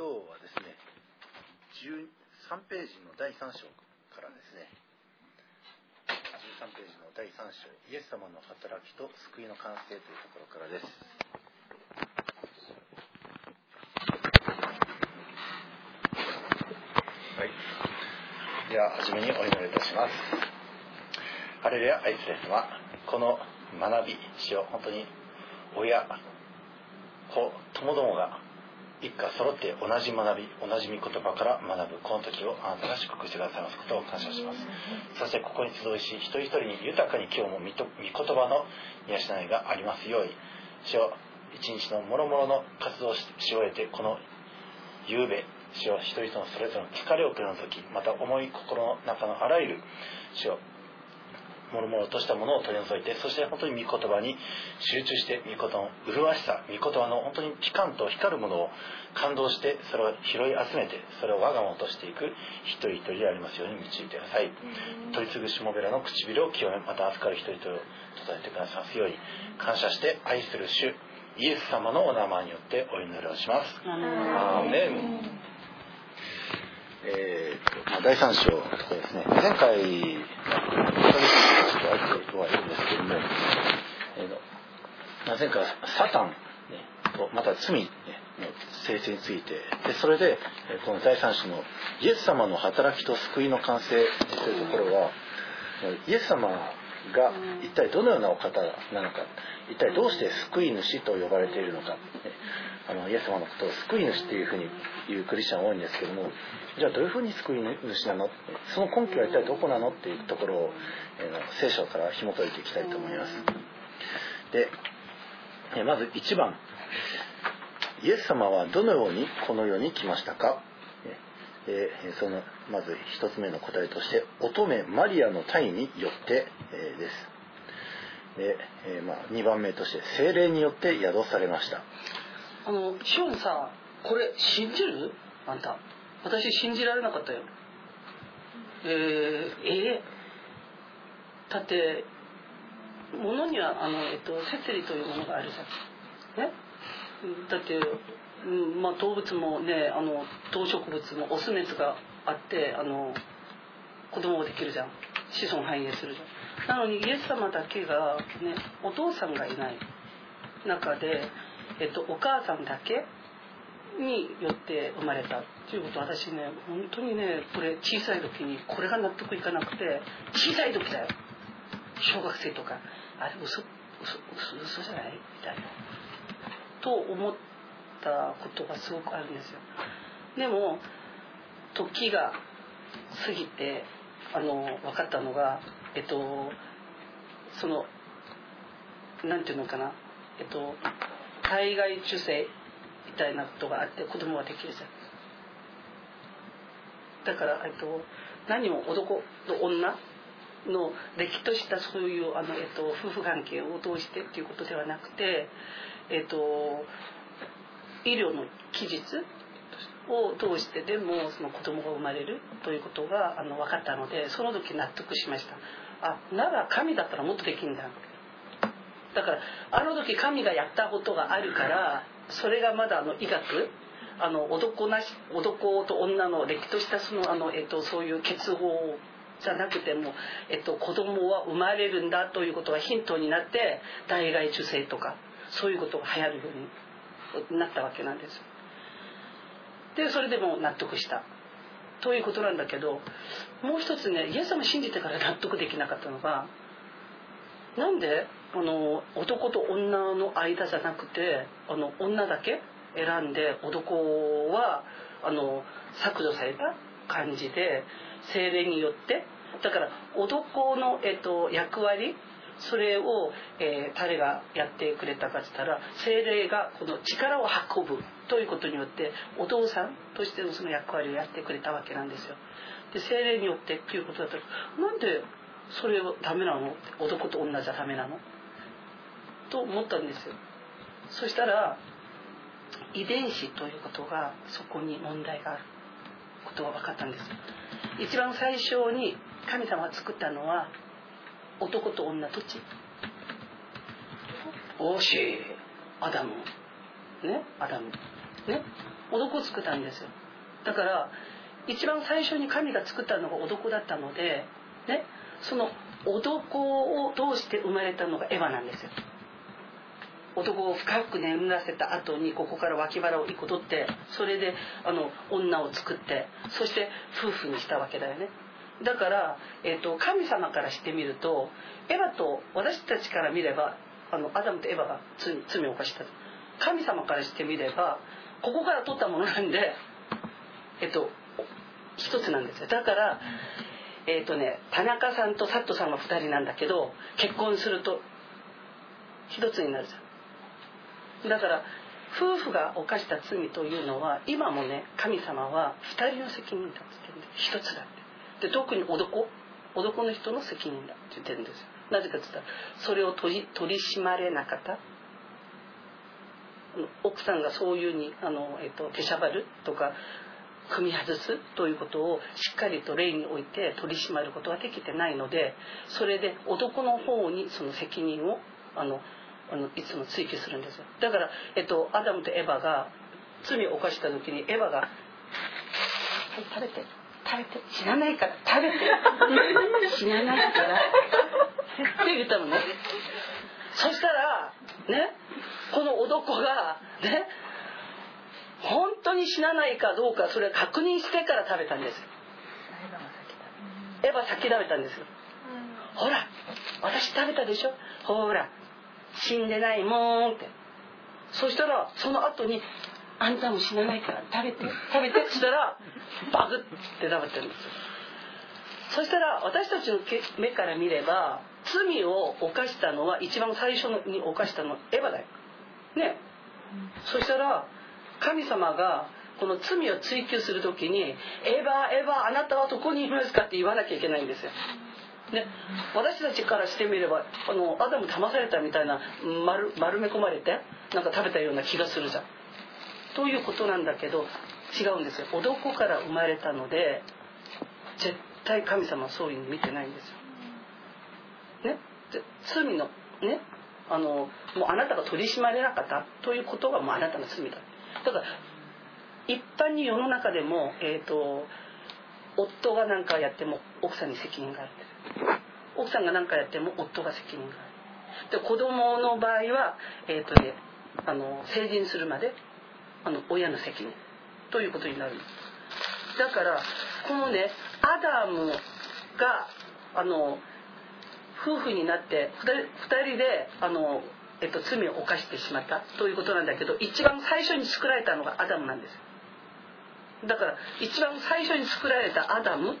今日はですね13ページの第3章からですね13ページの第3章イエス様の働きと救いの完成というところからです。はい。では初めにお祈りいたします。ハレルヤ愛する様この学びしを本当に親子ともどもが一家揃って同じ学び同じ御言葉から学ぶこの時をあなたが祝福してくださいますことを感謝します。そしてここに集いし一人一人に豊かに今日も御言葉の養いがありますように。主を一日のもろもろの活動をし終えてこの夕べ主を一人一人のそれぞれの疲れを取り除きまた重い心の中のあらゆる主をもろもろとしたものを取り除いてそして本当に御言葉に集中して御言葉の麗しさ御言葉の本当にピカンと光るものを感動してそれを拾い集めてそれを我が物としていく一人一人でありますように導いてください。取り次ぐしもべらの唇を清めまた預かる一人一人を伝えてください。ますように感謝して愛する主イエス様のお名前によってお祈りをします。アーメンえーとまあ、第3章ところですね前回ちょっとあるとはいるんですけども、えーまあ、前回はサタン、ね、とまた罪、ね、の性質についてでそれでこの第3章のイエス様の働きと救いの完成というところはイエス様が一体どのようなお方なのか一体どうして救い主と呼ばれているのか、あのイエス様のことを救い主っていうふうに言うクリスチャン多いんですけどもじゃあどういうふうに救い主なの？その根拠は一体どこなの？っていうところを、えー、聖書から紐解いていきたいと思います。で、えまず1番。イエス様はどのようにこの世に来ましたか？えー、そのまず1つ目の答えとして乙女マリアの体によって、えー、です。で、えー、まあ、2番目として精霊によって宿されました。あのシオンさこれ信じる？あんた。私信じられなかったよ。えー、えー、だってものにはあの、えっと、摂理というものがあるじゃんねだってうんまあ、動物もねあの動植物もオスメスがあってあの子供ができるじゃん。子孫繁栄するじゃん。なのにイエス様だけが、ね、お父さんがいない中で、えっと、お母さんだけによって生まれたっていうこと私ね本当にねこれ小さい時にこれが納得いかなくて小さい時だよ。小学生とか。あれ嘘嘘嘘嘘じゃない？みたいな。と思ったことがすごくあるんですよ。でも時が過ぎてあの分かったのがえっとそのなんていうのかな？えっと体外受精みたいなことがあって子供ができるじゃん。だから、えっと、何も男と女のれきとしたそういうあの、えっと、夫婦関係を通してっていうことではなくて、えっと、医療の期日を通してでもその子供が生まれるということがあの分かったのでその時納得しました。あなら神だったらもっとできるん。だだからあの時神がやったことがあるからそれがまだあの医学あの男なし男と女のれっきとしたそのあの、えっと、そういう結合じゃなくても、えっと、子供は生まれるんだということがヒントになって体外受精とかそういうことが流行るようになったわけなんです。でそれでも納得した。ということなんだけどもう一つねイエス様信じてから納得できなかったのがなんであの男と女の間じゃなくてあの女だけ選んで男はあの削除された感じで精霊によって。だから男の、えっと、役割それを、えー、誰がやってくれたかっつったら精霊がこの力を運ぶということによってお父さんとしてのその役割をやってくれたわけなんですよ。で精霊によってっていうことだったらなんでそれをダメなの？男と女じゃダメなの？と思ったんですよ。そしたら遺伝子ということがそこに問題があることが分かったんです。一番最初に神様が作ったのは男と女どっちおしアダム。ね？アダム。ね？男を作ったんですよ。だから一番最初に神が作ったのが男だったのでね？その男を通して生まれたのがエヴァなんですよ男を深く眠らせた後にここから脇腹を一個取ってそれであの女を作ってそして夫婦にしたわけだよね。だから、えーと、神様からしてみるとエヴァと私たちから見ればあのアダムとエヴァが罪罪を犯した神様からしてみればここから取ったものなんでえっ、ー、と一つなんですよ。だからえっ、ー、とね田中さんとサットさんは2人なんだけど結婚すると一つになるじゃん。だから夫婦が犯した罪というのは今もね神様は2人の責任だって言ってるんで一つだって。で特に男。男の人の責任だって言ってるんですよ。なぜかって言ったらそれを取り取り締まれなかった。奥さんがそういうにあの、えっと、手しゃばるとか踏み外すということをしっかりと例において取り締まることができてないのでそれで男の方にその責任をあのあのいつも追求するんですよ。だから、えっと、アダムとエヴァが罪を犯した時にエヴァが「はい食べて食べて死なないから食べて。死なないから」って言ったのね。そしたらねこの男がね本当に死なないかどうかそれを確認してから食べたんですエヴァ先食べたんですよ。ほら私食べたでしょ？ほら死んでないもんって。そしたらその後に「あんたも死なないから食べて食べて」ってしたらバグって食べてるんですよ。そしたら私たちの目から見れば罪を犯したのは一番最初に犯したのはエヴァだよ。ね。そしたら神様がこの罪を追求する時に「エヴァエヴァあなたはどこにいますか?」って言わなきゃいけないんですよ。ね、私たちからしてみればあのアダム騙されたみたいな丸丸め込まれてなんか食べたような気がするじゃん。ということなんだけど違うんですよ男から生まれたので絶対神様はそういうに見てないんですよ。ね、罪のね？あのもうあなたが取り締まれなかった？ということがもうあなたの罪だ。だから一般に世の中でも、えーと、夫が何かやっても奥さんに責任がある奥さんが何かやっても夫が責任があるで子供の場合は、えーとね、あの成人するまであの親の責任ということになる。だからこのねアダムがあの夫婦になって2人であの、えっと、罪を犯してしまったということなんだけど一番最初に作られたのがアダムなんです。だから一番最初に作られたアダム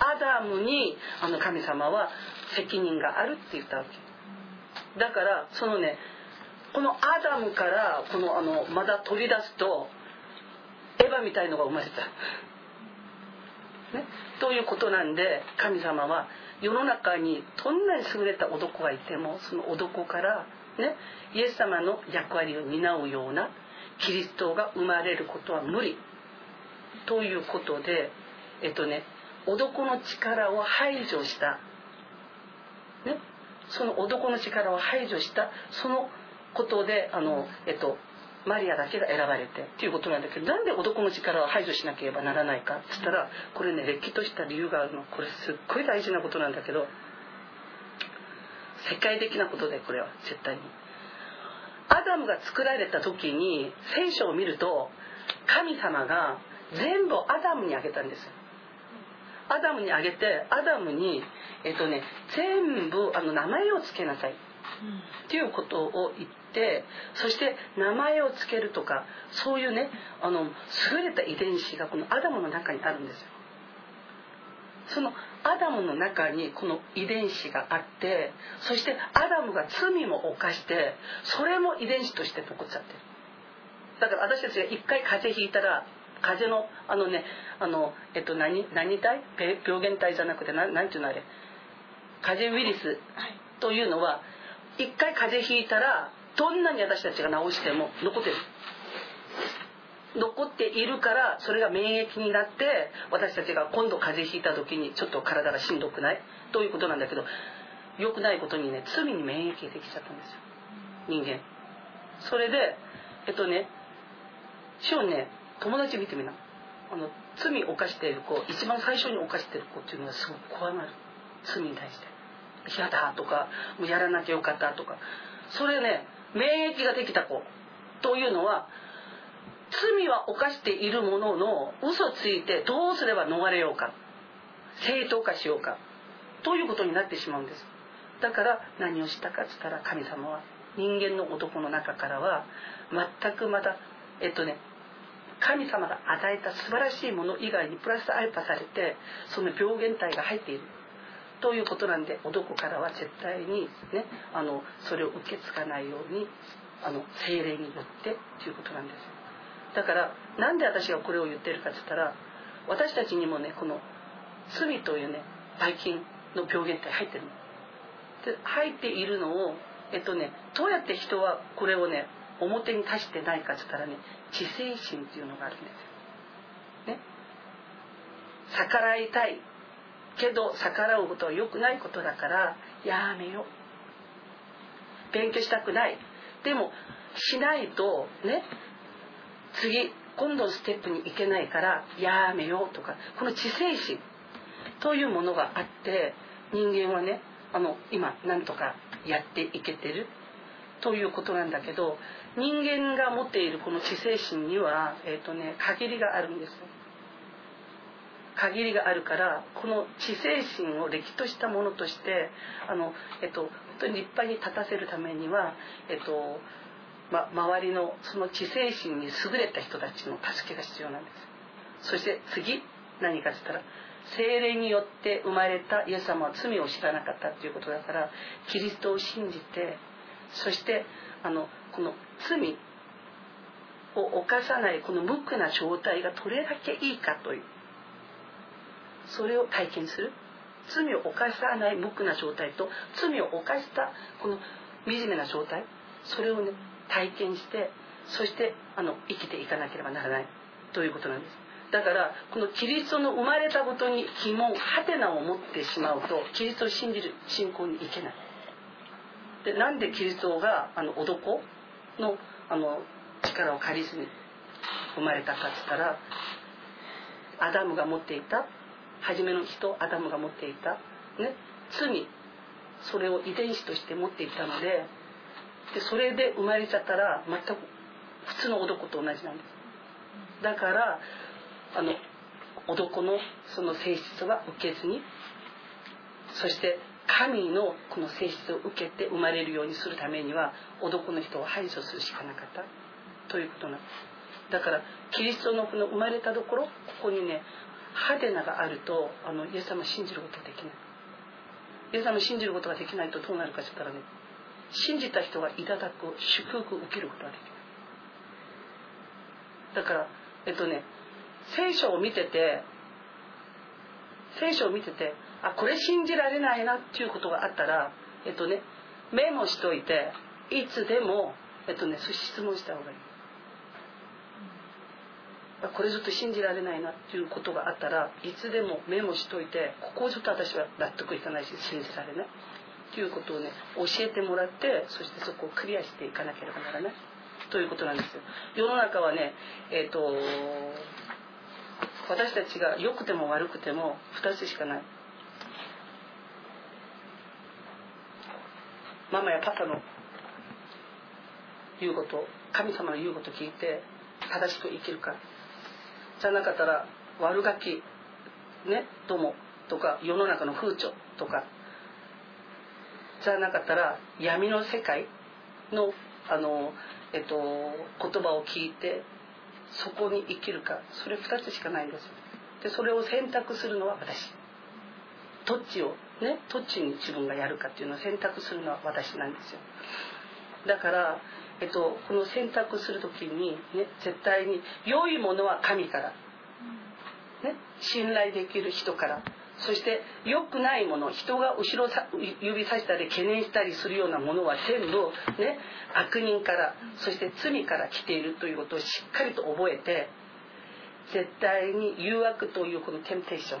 アダムにあの神様は責任があるって言ったわけ。だからそのねこのアダムからこのあのまだ取り出すとエヴァみたいのが生まれた、ね、ということなんで神様は世の中にどんなに優れた男がいてもその男からね？イエス様の役割を担うようなキリストが生まれることは無理。ということでえっとね男の力を排除した、ね、その男の力を排除したそのことであの、えっと、マリアだけが選ばれてっていうことなんだけどなんで男の力を排除しなければならないかっつったらこれねれっきとした理由があるのこれすっごい大事なことなんだけど世界的なことでこれは絶対に。アダムが作られた時に聖書を見ると神様が全部アダムにあげたんですよ。アダムにあげてアダムに、えっとね、全部あの名前を付けなさいっていうことを言ってそして名前を付けるとかそういうねあの優れた遺伝子がこのアダムの中にあるんですよ。そのアダムの中にこの遺伝子があってそしてアダムが罪も犯してそれも遺伝子として残っちゃってるだから私たちが一回風邪ひいたら風邪のあのねあのえっと何何体？病原体じゃなくて何ていうのあれ？風邪ウイルスというのは一回風邪ひいたらどんなに私たちが治しても残ってる。残っているからそれが免疫になって私たちが今度風邪ひいた時にちょっと体がしんどくない？ということなんだけど良くないことにね罪に免疫できちゃったんですよ。人間。それでえっとね主をね友達見てみな。あの罪を犯している子一番最初に犯している子っていうのはすごく怖がる罪に対して嫌だとかもうやらなきゃよかったとか。それね免疫ができた子というのは罪は犯しているものの嘘ついてどうすれば逃れようか。正当化しようか。ということになってしまうんです。だから何をしたかっつったら神様は人間の男の中からは全くまたえっとね神様が与えた素晴らしいもの以外にプラスアルファされてその病原体が入っている。ということなんで男からは絶対にねあのそれを受け継がないようにあの精霊によってということなんです。だからなんで私がこれを言ってるかって言ったら私たちにもねこの罪というねばい菌の病原体入ってるの。で入っているのをえっとねどうやって人はこれをね表に出してないかって言ったらね知性心っていうのがあるんですよ。ね。逆らいたいけど逆らうことは良くないことだからやめよう。勉強したくない。でもしないとね次今度のステップに行けないからやめようとかこの知性心というものがあって人間はねあの今なんとかやっていけてるということなんだけど人間が持っているこの知性心には、えーとね、限りがあるんです限りがあるからこの知性心をれきとしたものとしてあの、えっと、本当に立派に立たせるためには、えっとま、周りのその知性心に優れた人たちの助けが必要なんです。そして次何かって言ったら精霊によって生まれたイエス様は罪を知らなかったっていうことだからキリストを信じてそしてあのこの罪を犯さないこの無垢な状態がどれだけいいかというそれを体験する。罪を犯さない無垢な状態と罪を犯したこの惨めな状態それをね体験してそしてあの生きていかなければならないということなんです。だからこのキリストの生まれたことに疑問ハテナを持ってしまうとキリストを信じる信仰にいけない。でなんでキリストがあの男のあの力を借りずに生まれたかっつったらアダムが持っていた初めの人アダムが持っていた、ね、罪それを遺伝子として持っていたのででそれで生まれちゃったら全く普通の男と同じなんです。だからあの男のその性質は受けずにそして神のこの性質を受けて生まれるようにするためには男の人を排除するしかなかった。ということなんです。だからキリストのこの生まれたところここにねハテナがあるとあのイエス様信じることができない。イエス様信じることができないとどうなるかって言ったらね信じた人がいただく祝福を受けることができない。だからえっとね聖書を見てて聖書を見ててあこれ信じられないなっていうことがあったらえっとねメモしといていつでもえっとね質問した方がいい。これちょっと信じられないなっていうことがあったらいつでもメモしといてここをちょっと私は納得いかないし信じられないっていうことをね教えてもらってそしてそこをクリアしていかなければならない。ということなんですよ。世の中はねえっ、ー、と私たちが良くても悪くても2つしかないママやパパの言うこと神様の言うこと聞いて正しく生きるか。じゃなかったら悪ガキねどもとか世の中の風潮とか。じゃなかったら闇の世界のあの、えっと、言葉を聞いてそこに生きるか。それ2つしかないんです。でそれを選択するのは私。どっちをねどっちに自分がやるかっていうのを選択するのは私なんですよ。だから、えっと、この選択する時に、ね、絶対に良いものは神から、ね、信頼できる人から。そして良くないもの人が後ろさ指さしたり懸念したりするようなものは全部、ね、悪人からそして罪から来ているということをしっかりと覚えて絶対に誘惑というこのテンテーション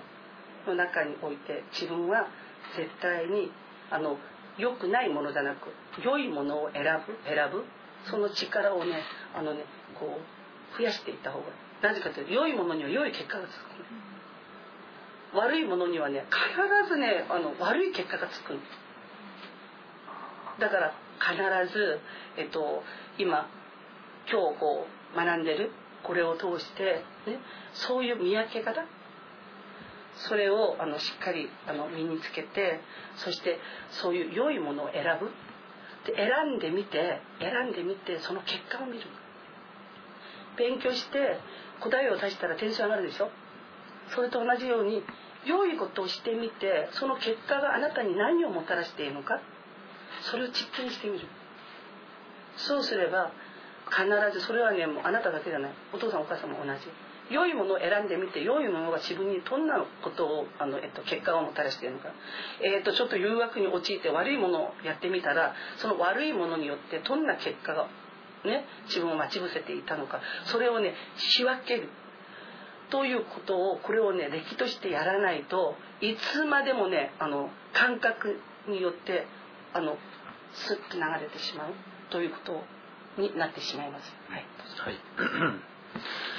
の中において自分は絶対にあの良くないものじゃなく良いものを選ぶ選ぶその力をねあのねこう増やしていった方が。なぜかというと良いものには良い結果がつく悪いものにはね必ずねあの悪い結果がつくだから必ず、えっと、今今日こう学んでるこれを通して、ね、そういう見分け方それをあのしっかりあの身につけてそしてそういう良いものを選ぶ。で選んでみて選んでみてその結果を見る。勉強して答えを出したら点数上がるでしょ。それと同じように良いことをしてみてその結果があなたに何をもたらしているのか。それを実験してみる。そうすれば必ずそれはねもうあなただけじゃない。お父さんお母さんも同じ。良いものを選んでみて良いものが自分にどんなことをあの、えっと、結果をもたらしているのか、えっと、ちょっと誘惑に陥って悪いものをやってみたらその悪いものによってどんな結果が、ね、自分を待ち伏せていたのか。それをね仕分ける。ということをこれをね歴としてやらないといつまでもねあの感覚によってあのスッと流れてしまう。ということになってしまいます。はい、はい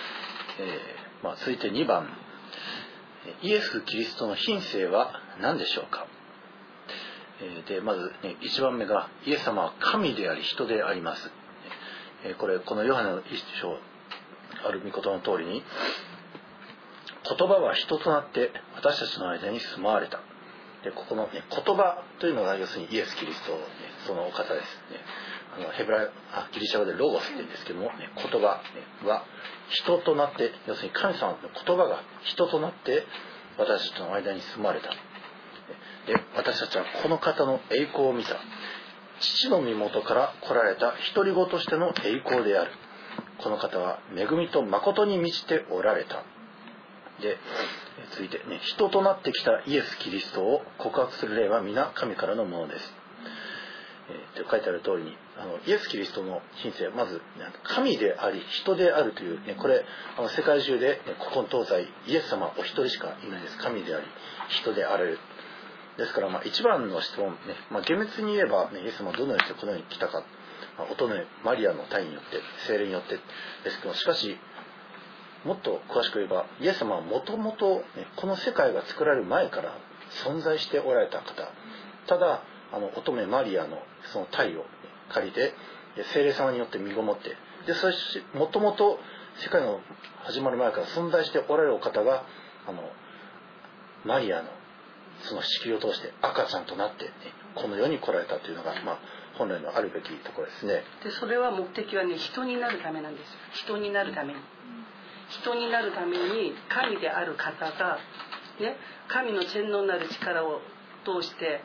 えーまあ、続いて2番。イエス・キリストの品性は何でしょうか、えー、でまず、ね、1番目がイエス様は神であり人であります、えー、これこのヨハネの一章ある御言の通りに言葉は人となって私たちの間に住まわれた。でここの、ね、言葉というのが要するにイエス・キリスト、ね、そのお方ですね。ヘブラあギリシャ語でロゴスって言うんですけども、ね、言葉、は人となって要するに神様の言葉が人となって私たちの間に住まれた。で私たちはこの方の栄光を見た。父の身元から来られた独り子としての栄光である。この方は恵みと誠に満ちておられた。で続いてね人となってきたイエス・キリストを告白する例は皆神からのものです。えー、書いてある通りにあのイエス・キリストの品性はまず神であり人であるという、ね、これあの世界中で、ね、古今東西イエス様お一人しかいないです。神であり人であれる。ですから、まあ、一番の質問、ねまあ、厳密に言えば、ね、イエス様はどのようにしてこの世に来たか、まあ、乙女マリアの体によって精霊によってですけどしかしもっと詳しく言えばイエス様はもともとこの世界が作られる前から存在しておられた方。ただあの乙女マリアのその体を借りて精霊様によって身ごもってでそしてもともと世界の始まる前から存在しておられるお方があのマリアのその子宮を通して赤ちゃんとなって、ね、この世に来られたというのが、まあ、本来のあるべきところですね。でそれは目的はね人になるためなんです。人になるために。人になるために神である方が、ね、神の洗脳なる力を通して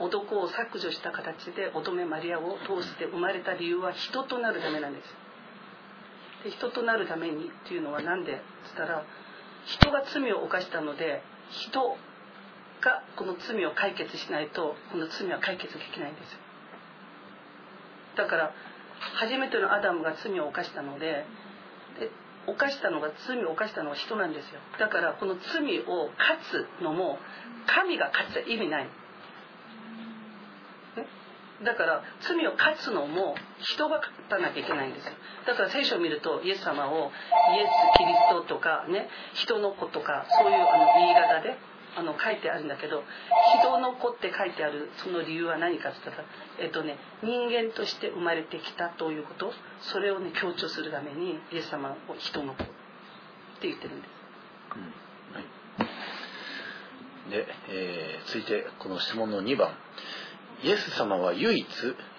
男を削除した形で乙女マリアを通して生まれた理由は人となるためなんです。で人となるためにっていうのは何でっつったら人が罪を犯したので人がこの罪を解決しないとこの罪は解決できないんですだから初めてのアダムが罪を犯したのでで犯したのが罪を犯したのは人なんですよ。だからこの罪を勝つのも神が勝つ意味ない。だから罪を勝つのも人が勝たなきゃいけないんですよ。だから聖書を見るとイエス様をイエス・キリストとかね人の子とかそういうあの言い方であの書いてあるんだけど人の子って書いてあるその理由は何かって言ったら、えっとね、人間として生まれてきたということそれをね強調するためにイエス様を人の子って言ってるんです。うんはい、で、えー、続いてこの質問の2番。イエス様は唯一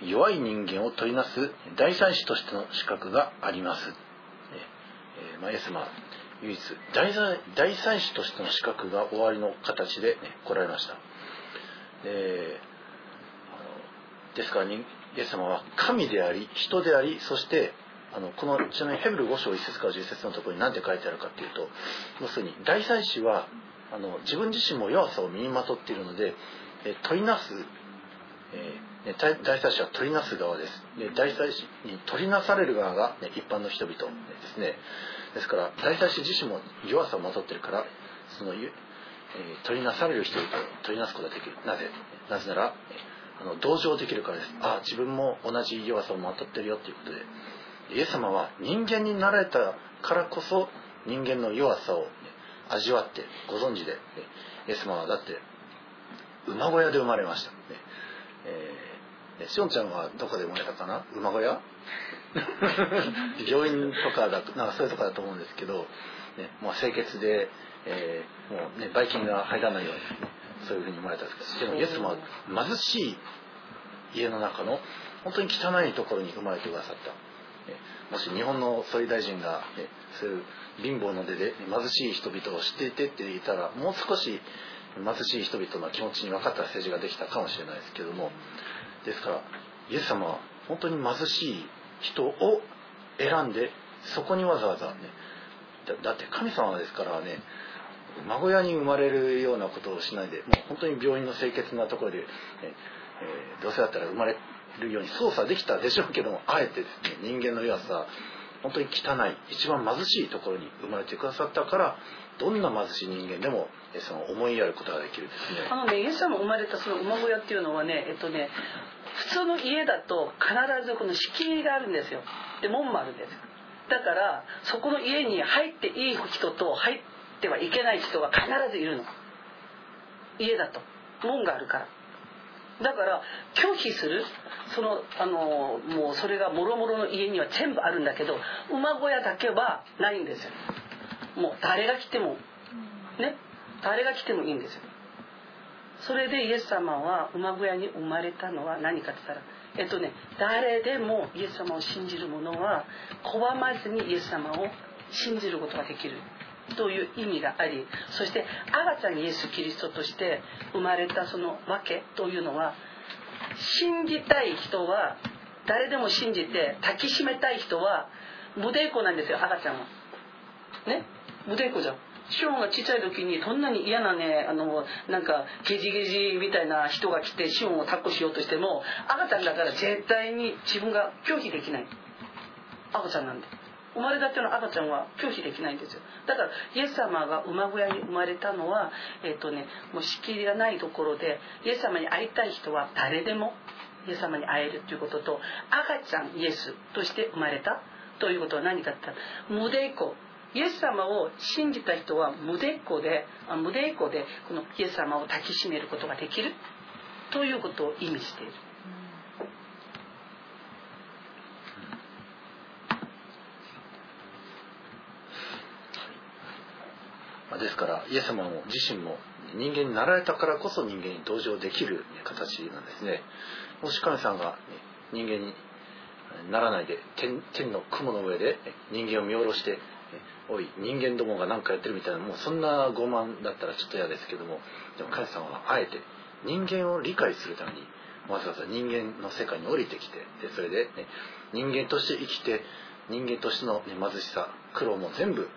弱い人間を取りなす第三子としての資格があります。えーまあ、イエス様は唯一第第三子としての資格が終わりの形で、ね、来られました。でですからイエス様は神であり人でありそしてあのこのちなみにヘブル5章1節から10節のところに何て書いてあるかっていうと要するに第三子はあの自分自身も弱さを身にまとっているのでえ取りなすえー、大祭司は取りなす側です。で大祭司に取りなされる側が、ね、一般の人々ですね。ですから大祭司自身も弱さをまとってるからその、えー、取りなされる人々を取りなすことができる。なぜ？なぜならあの同情できるからです。あ自分も同じ弱さをまとってるよっていうことで。イエス様は人間になられたからこそ人間の弱さを、ね、味わってご存知で、ね、イエス様はだって馬小屋で生まれました、ね。えー、しおんちゃんはどこで生まれたかな？馬小屋？病院とかだとなんかそういうとこだと思うんですけど、ね、もう清潔で、えー、もうねばい菌が入らないように、そういうふうに生まれたんですけどでもイエス様は貧しい家の中の本当に汚いところに生まれてくださった。もし日本の総理大臣が、ね、そういう貧乏の出で貧しい人々を知っていてって言ったらもう少し貧しい人々の気持ちに分かった政治ができたかもしれないですけどもですからイエス様は本当に貧しい人を選んでそこにわざわざねだって神様ですからね孫屋に生まれるようなことをしないでもう本当に病院の清潔なところで、えー、どうせだったら生まれるように操作できたでしょうけどもあえてですね人間の弱さ本当に汚い一番貧しいところに生まれてくださったからどんな貧しい人間でもその思いやることができるですね。あのねイエス様生まれたその馬小屋っていうのはねえっとね普通の家だと必ずこの敷居があるんですよ。で門もあるんですだからそこの家に入っていい人と入ってはいけない人が必ずいるの。家だと。門があるから。だから拒否するそのあのもうそれがもろもろの家には全部あるんだけど馬小屋だけはないんですよ。もう誰が来てもね誰が来てもいいんですよそれでイエス様は馬小屋に生まれたのは何かって言ったらえっとね誰でもイエス様を信じる者は拒まずにイエス様を信じることができるという意味がありそして赤ちゃんイエス・キリストとして生まれたその訳というのは信じたい人は誰でも信じて抱きしめたい人は無抵抗なんですよ赤ちゃんは。ね？無抵抗じゃん。シオンがちっちゃい時にどんなに嫌なねあのなんかゲジゲジみたいな人が来てシオンを抱っこしようとしても赤ちゃんだから絶対に自分が拒否できない。赤ちゃんなんで。生まれたての赤ちゃんは拒否できないんですよ。だからイエス様が馬小屋に生まれたのはえっ、ー、とねもう敷居がないところでイエス様に会いたい人は誰でもイエス様に会えるということと赤ちゃんイエスとして生まれたということは何かって言ったら無抵抗。イエス様を信じた人は無抵抗で無抵抗でこのイエス様を抱きしめることができる。ということを意味している。ですからイエス様も自身も人間になられたからこそ人間に同情できる形なんですね。もし神さんが人間にならないで天天の雲の上で人間を見下ろしておい人間どもが何かやってるみたいなもうそんな傲慢だったらちょっと嫌ですけどもでも神様はあえて人間を理解するためにわざわざ人間の世界に降りてきてでそれで、ね、人間として生きて人間としての、ね、貧しさ苦労も全部ね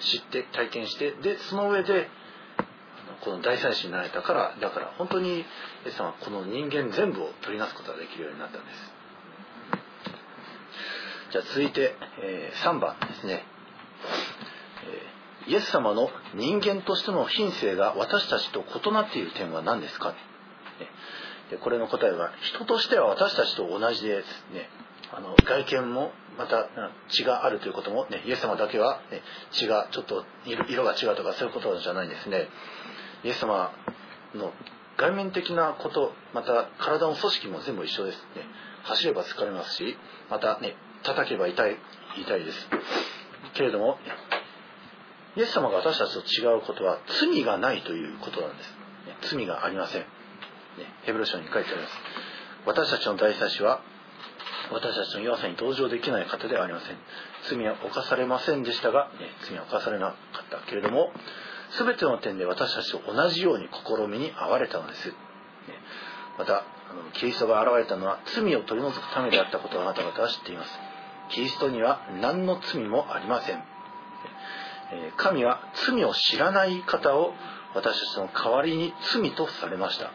知って体験してでその上でこの大祭司になれたからだから本当にイエス様はこの人間全部を取りなすことができるようになったんです。じゃあ続いて、えー、3番ですね、イエス様の人間としての品性が私たちと異なっている点は何ですか？でこれの答えは人としては私たちと同じですね。あの外見もまた血があるということも、ね、イエス様だけは、ね、血がちょっと色が違うとかそういうことじゃないんですね。イエス様の外面的なことまた体の組織も全部一緒ですね。走れば疲れますしまたね叩けば痛い痛いです。けれどもイエス様が私たちと違うことは罪がないということなんです、罪がありません、ヘブル書に書いてあります。私たちの大祭司は私たちの弱さに同情できない方ではありません。罪は犯されませんでしたが、ね、罪は犯されなかったけれども全ての点で私たちと同じように試みに遭われたのです、ね、またあのキリストが現れたのは罪を取り除くためであったことをあなた方は知っています。キリストには何の罪もありません神は罪を知らない方を私たちの代わりに罪とされました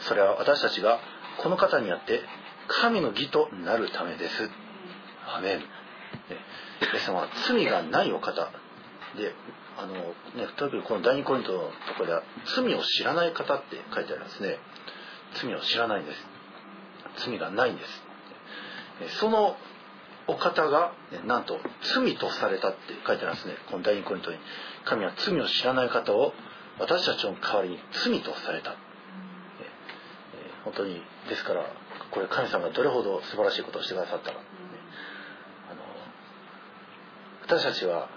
それは私たちがこの方にあって神の義となるためです。アメン。イエス様は罪がないお方で、あの、ね、特にこの第二コイントのところでは、罪を知らない方って書いてありますね。罪を知らないんです。罪がないんです。そのお方が、なんと罪とされたって書いてありますね。この第2コリントに。神は罪を知らない方を私たちの代わりに罪とされた、え、本当にですからこれ神様がどれほど素晴らしいことをしてくださったか、あの私たちは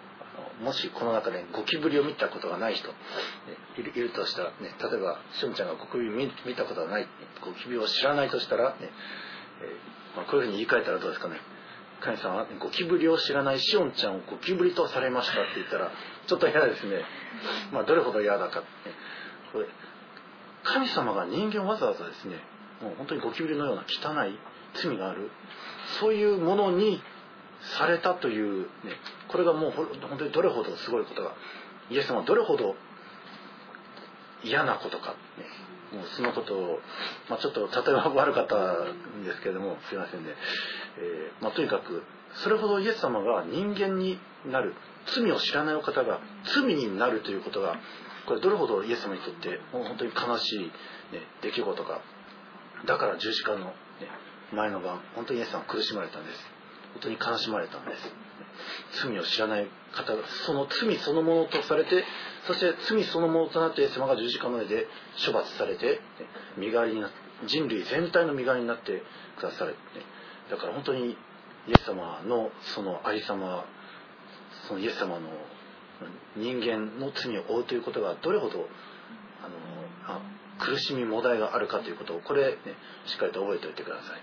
もしこの中でゴキブリを見たことがない人、いるいるとしたら、ね、例えばしゅんちゃんがゴキブリを見たことがないゴキブリを知らないとしたら、ねえーまあ、こういうふうに言い換えたらどうですかね。神様はゴキブリを知らないしおんちゃんをゴキブリとされましたって言ったらちょっと嫌ですね、まあ、どれほど嫌だかって、これ神様が人間をわざわざですねもう本当にゴキブリのような汚い罪がある。そういうものにされたという、ね、これがもう本当にどれほどすごいことがイエス様はどれほど嫌なことか、ね、そのことを、まあ、ちょっと例えば悪かったん。ですけれどもすいません。ね、えーまあ、とにかくそれほどイエス様が人間になる罪を知らないお方が罪になるということがこれどれほどイエス様にとって本当に悲しい、ね、出来事かだから十字架の、ね、前の晩本当にイエス様は苦しまれたん。です本当に悲しまれたん。です罪を知らない方がその罪そのものとされてそして罪そのものとなってイエス様が十字架の上で処罰されて身代わりになって人類全体の身代わりになってくだされてだから本当にイエス様のそのありさまそのイエス様の人間の罪を負うということがどれほどあの苦しみもだえがあるかということをこれ、ね、しっかりと覚えておいてください。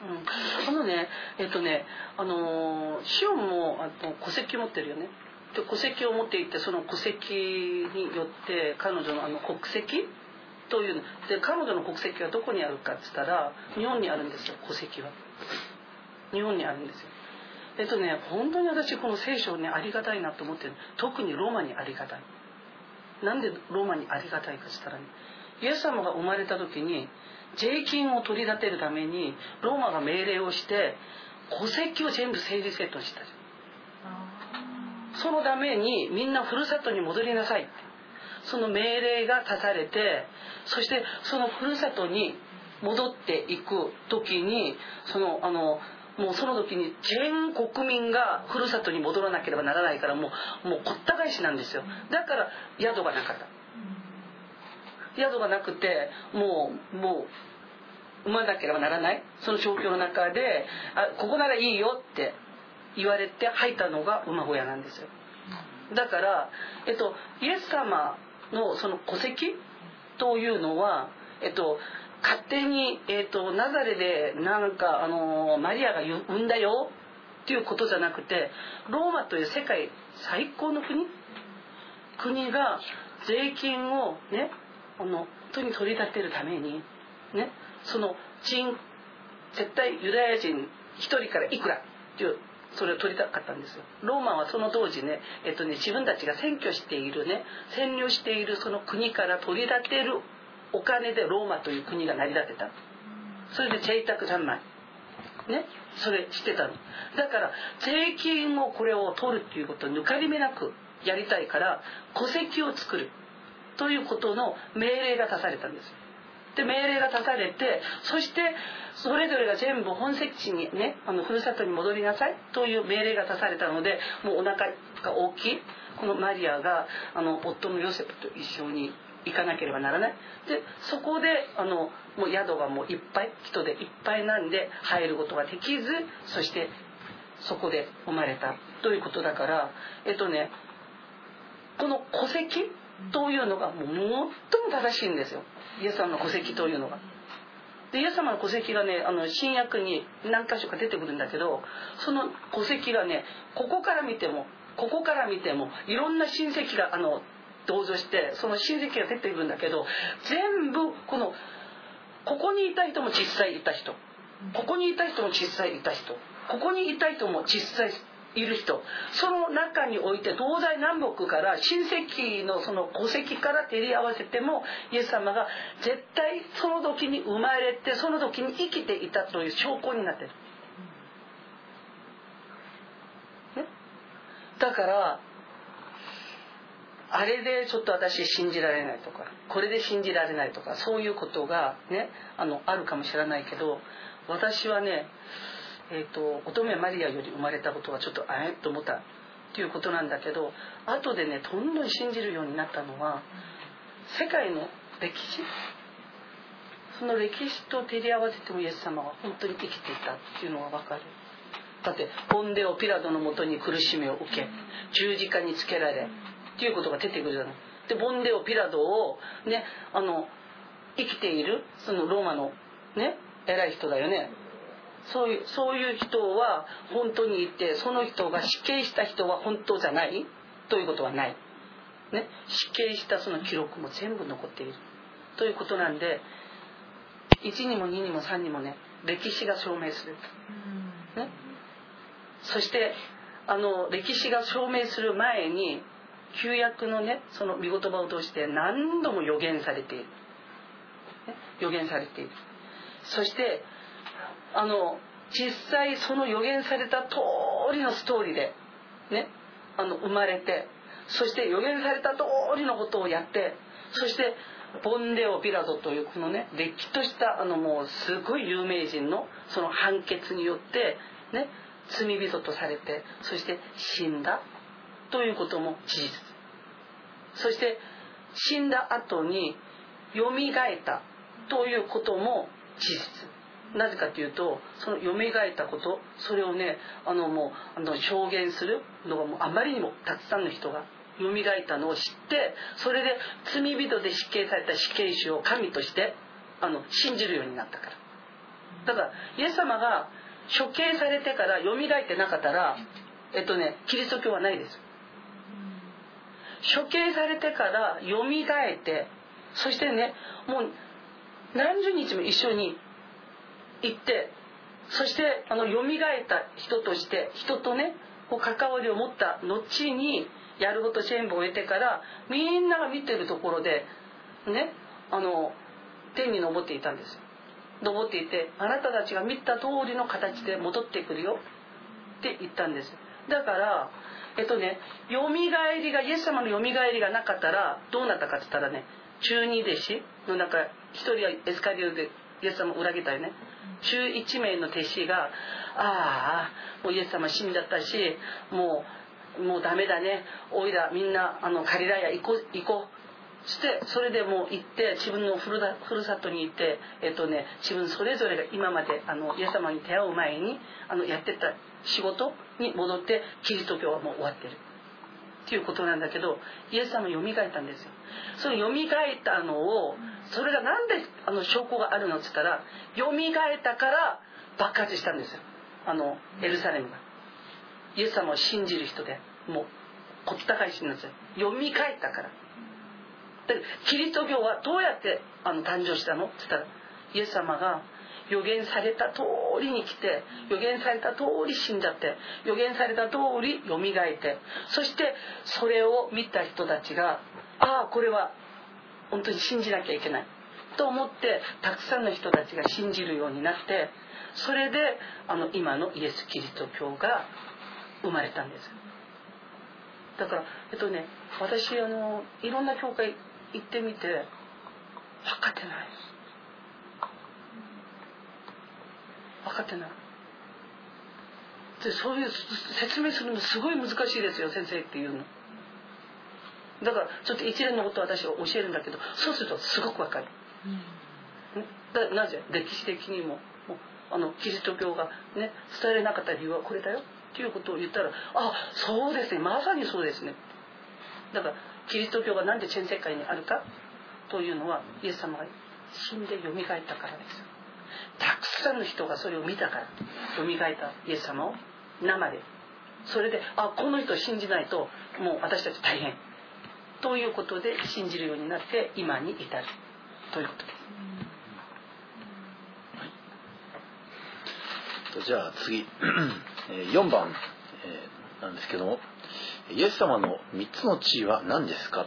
うん、あのねえっとねあのシオンもあの戸籍持ってるよね。で戸籍を持っていてその戸籍によって彼女のあの国籍というので彼女の国籍はどこにあるかっつったら日本にあるんですよ戸籍は。日本にあるんですよ。えっとね本当に私この聖書ねありがたいなと思ってる特にローマにありがたい。なんでローマにありがたいかっつったらねイエス様が生まれた時に税金を取り立てるためにローマが命令をして戸籍を全部整理整頓した。そのためにみんなふるさとに戻りなさい。その命令が出されてそしてそのふるさとに戻っていく時にそのあのもうその時に全国民がふるさとに戻らなければならないからもうもうこった返しなんですよ。だから宿がなかった。宿がなくてもうもう産まなければならないその状況の中であここならいいよって言われて入ったのが馬小屋なんですよ。だから、えっと、イエス様のその戸籍というのは、えっと、勝手に、えっと、ナザレでなんかあのマリアが産んだよっていうことじゃなくてローマという世界最高の国？国が税金をねあの本当に取り立てるためにねその人絶対ユダヤ人1人からいくらっていうそれを取りたかったんですよ。ローマはその当時ね,、えっとね自分たちが占拠しているね占領しているその国から取り立てるお金でローマという国が成り立てた。それで贅沢三昧。ねそれしてたの。だから税金をこれを取るっていうことを抜かり目なくやりたいから戸籍を作る。ということの命令が出されたんです。で命令が出されてそしてそれぞれが全部本籍地にねあのふるさとに戻りなさいという命令が出されたのでもうお腹が大きい。このマリアがあの夫のヨセフと一緒に行かなければならない。でそこであのもう宿がもういっぱい人でいっぱいなんで入ることができずそしてそこで生まれた。ということだからえっとねこの戸籍というのがもう最も正しいんですよ。イエス様の戸籍というのが。でイエス様の戸籍がねあの新約に何箇所か出てくるんだけどその戸籍がねここから見てもここから見てもいろんな親戚があの同情してその親戚が出てくるんだけど全部このここにいた人も実際いた人。ここにいた人も実際いた人。ここにいた人も実際いる人その中において東西南北から親戚のその戸籍から照り合わせてもイエス様が絶対その時に生まれてその時に生きていたという証拠になってる。ね、だからあれでちょっと私信じられないとかこれで信じられないとかそういうことがねあのあるかもしれないけど私はねえーと、乙女マリアより生まれたことはちょっとあえと思ったっていうことなんだけど後でねどんどん信じるようになったのは世界の歴史。その歴史と照り合わせてもイエス様は本当に生きていたっていうのが分かる。だってポンデオ・ピラドのもとに苦しみを受け十字架につけられっていうことが出てくるじゃない。でボンデオ・ピラドをねあの生きているそのローマのね偉い人だよね。そういうそういう人は本当にいてその人が死刑した人は本当じゃない？ということはない、ね、死刑したその記録も全部残っている。ということなんで1にも2にも3にもね歴史が証明する、ね、そしてあの歴史が証明する前に旧約のねその見言葉を通して何度も予言されている、ね、予言されている。そしてあの実際その予言された通りのストーリーでねあの生まれてそして予言された通りのことをやってそしてボンデオ・ピラドというこのねれっきとしたあのもうすごい有名人のその判決によってね罪人とされてそして死んだということも事実。そして死んだ後によみがえったということも事実。なぜかというとその蘇ったことそれをねあのもうあの証言するのがもうあまりにもたくさんの人が蘇ったのを知ってそれで罪人で死刑された死刑囚を神としてあの信じるようになったから。だからイエス様が処刑されてから蘇ってなかったらえっとねキリスト教はないです。処刑されてから蘇ってそしてねもう何十日も一緒に行ってそしてあの蘇った人として人とねこう関わりを持った後にやること全部終えてからみんなが見てるところでねあの天に昇っていたんです登っていてあなたたちが見た通りの形で戻ってくるよ。って言ったんですだからえっとねよみがえりがイエス様のよみがえりがなかったらどうなったかって言ったらね中二弟子の中一人はエスカリオでイエス様を裏切ったよね。中1名の弟子が「ああもうイエス様死んじゃったしもうもうダメだね。おいらみんなあのカリラヤ行こう行こう」してそれでもう行って自分のふるふるさとに行って、えっとね、自分それぞれが今まであのイエス様に出会う前にあのやってた仕事に戻ってキリスト教はもう終わってる。っていうことなんだけどイエス様よみがえったんですよ。そのよみがえったのをそれが何であの証拠があるのっつったらよみがえったから爆発したんですよ。あのエルサレムが。イエス様を信じる人でもうこったかい死なんですよよみがえったから。でキリスト教はどうやってあの誕生したのって言ったらイエス様が予言された通りに来て予言された通り死んじゃって予言された通りよみがえってそしてそれを見た人たちがああこれは本当に信じなきゃいけないと思ってたくさんの人たちが信じるようになってそれであの今のイエス・キリスト教が生まれたんです。だからえっとね私あのいろんな教会行ってみて分かってない分かってない。でそういう説明するのすごい難しいですよ先生っていうの。だからちょっと一連のことを私は教えるんだけどそうするとすごく分かる、うん、なぜ？歴史的にも。あのキリスト教がね伝えれなかった理由はこれだよ。っていうことを言ったらあそうですね。まさにそうですね。だからキリスト教が何で全世界にあるかというのはイエス様が死んでよみがえったからですたくさんの人がそれを見たからよみがえったイエス様を生で。それであこの人を信じないともう私たち大変。ということで信じるようになって今に至る。ということです、はい、じゃあ次。4番なんですけどもイエス様の3つの地位は何ですか？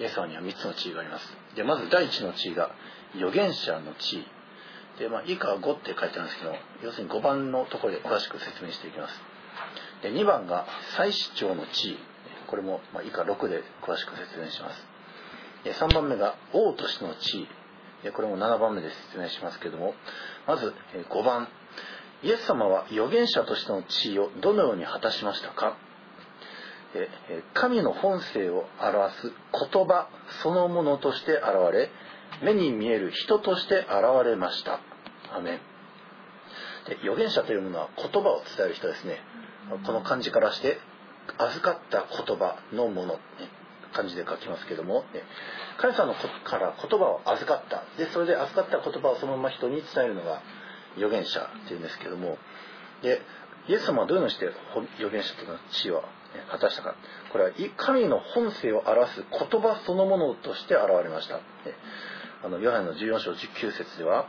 イエス様には3つの地位があります。でまず第1の地位が預言者の地位。で、まあ、以下は5って書いてあるんですけど要するに5番のところで詳しく説明していきます。で2番が祭司長の地。位これも、まあ、以下6で詳しく説明します。で3番目が王としての地。位でこれも7番目で説明しますけども。まず5番。イエス様は預言者としての地位をどのように果たしましたか？神の本性を表す言葉そのものとして現れ目に見える人として現れました。アメン。で預言者というものは言葉を伝える人ですね。この漢字からして預かった言葉のもの、ね、漢字で書きますけども、ね、神様のから言葉を預かった。でそれで預かった言葉をそのまま人に伝えるのが預言者っていうんですけども。でイエス様はどういうのをして預言者との地位を果たしたか。これは神の本性を表す言葉そのものとして現れましたあのヨハネの14章19節では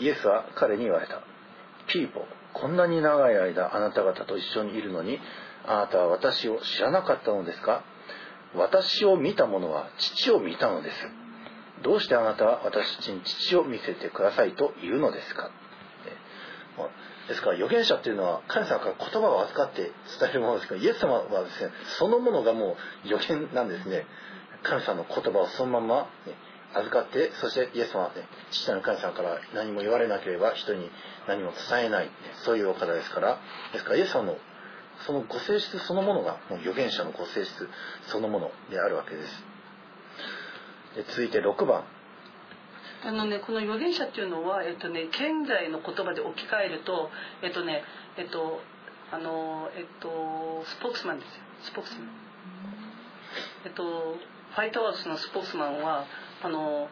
イエスは彼に言われた「ピーポこんなに長い間あなた方と一緒にいるのにあなたは私を知らなかったのですか？私を見た者は父を見たのです。どうしてあなたは私たちに父を見せてくださいと言うのですか？ですから預言者っていうのは神様から言葉を預かって伝えるものですけどイエス様はですねそのものがもう預言なんですね。神様の言葉をそのまま、ね、預かってそしてイエス様はね父なる神様から何も言われなければ人に何も伝えない、そういうお方ですからですからイエス様のそのご性質そのものがもう預言者のご性質そのものであるわけですで続いて6番あのね、この預言者っていうのは、えっとね、現在の言葉で置き換えると、えっとね、えっと、あの、えっと、スポークスマンですよ。スポークスマン。えっと、ファイトハウスのスポークスマンは、あの、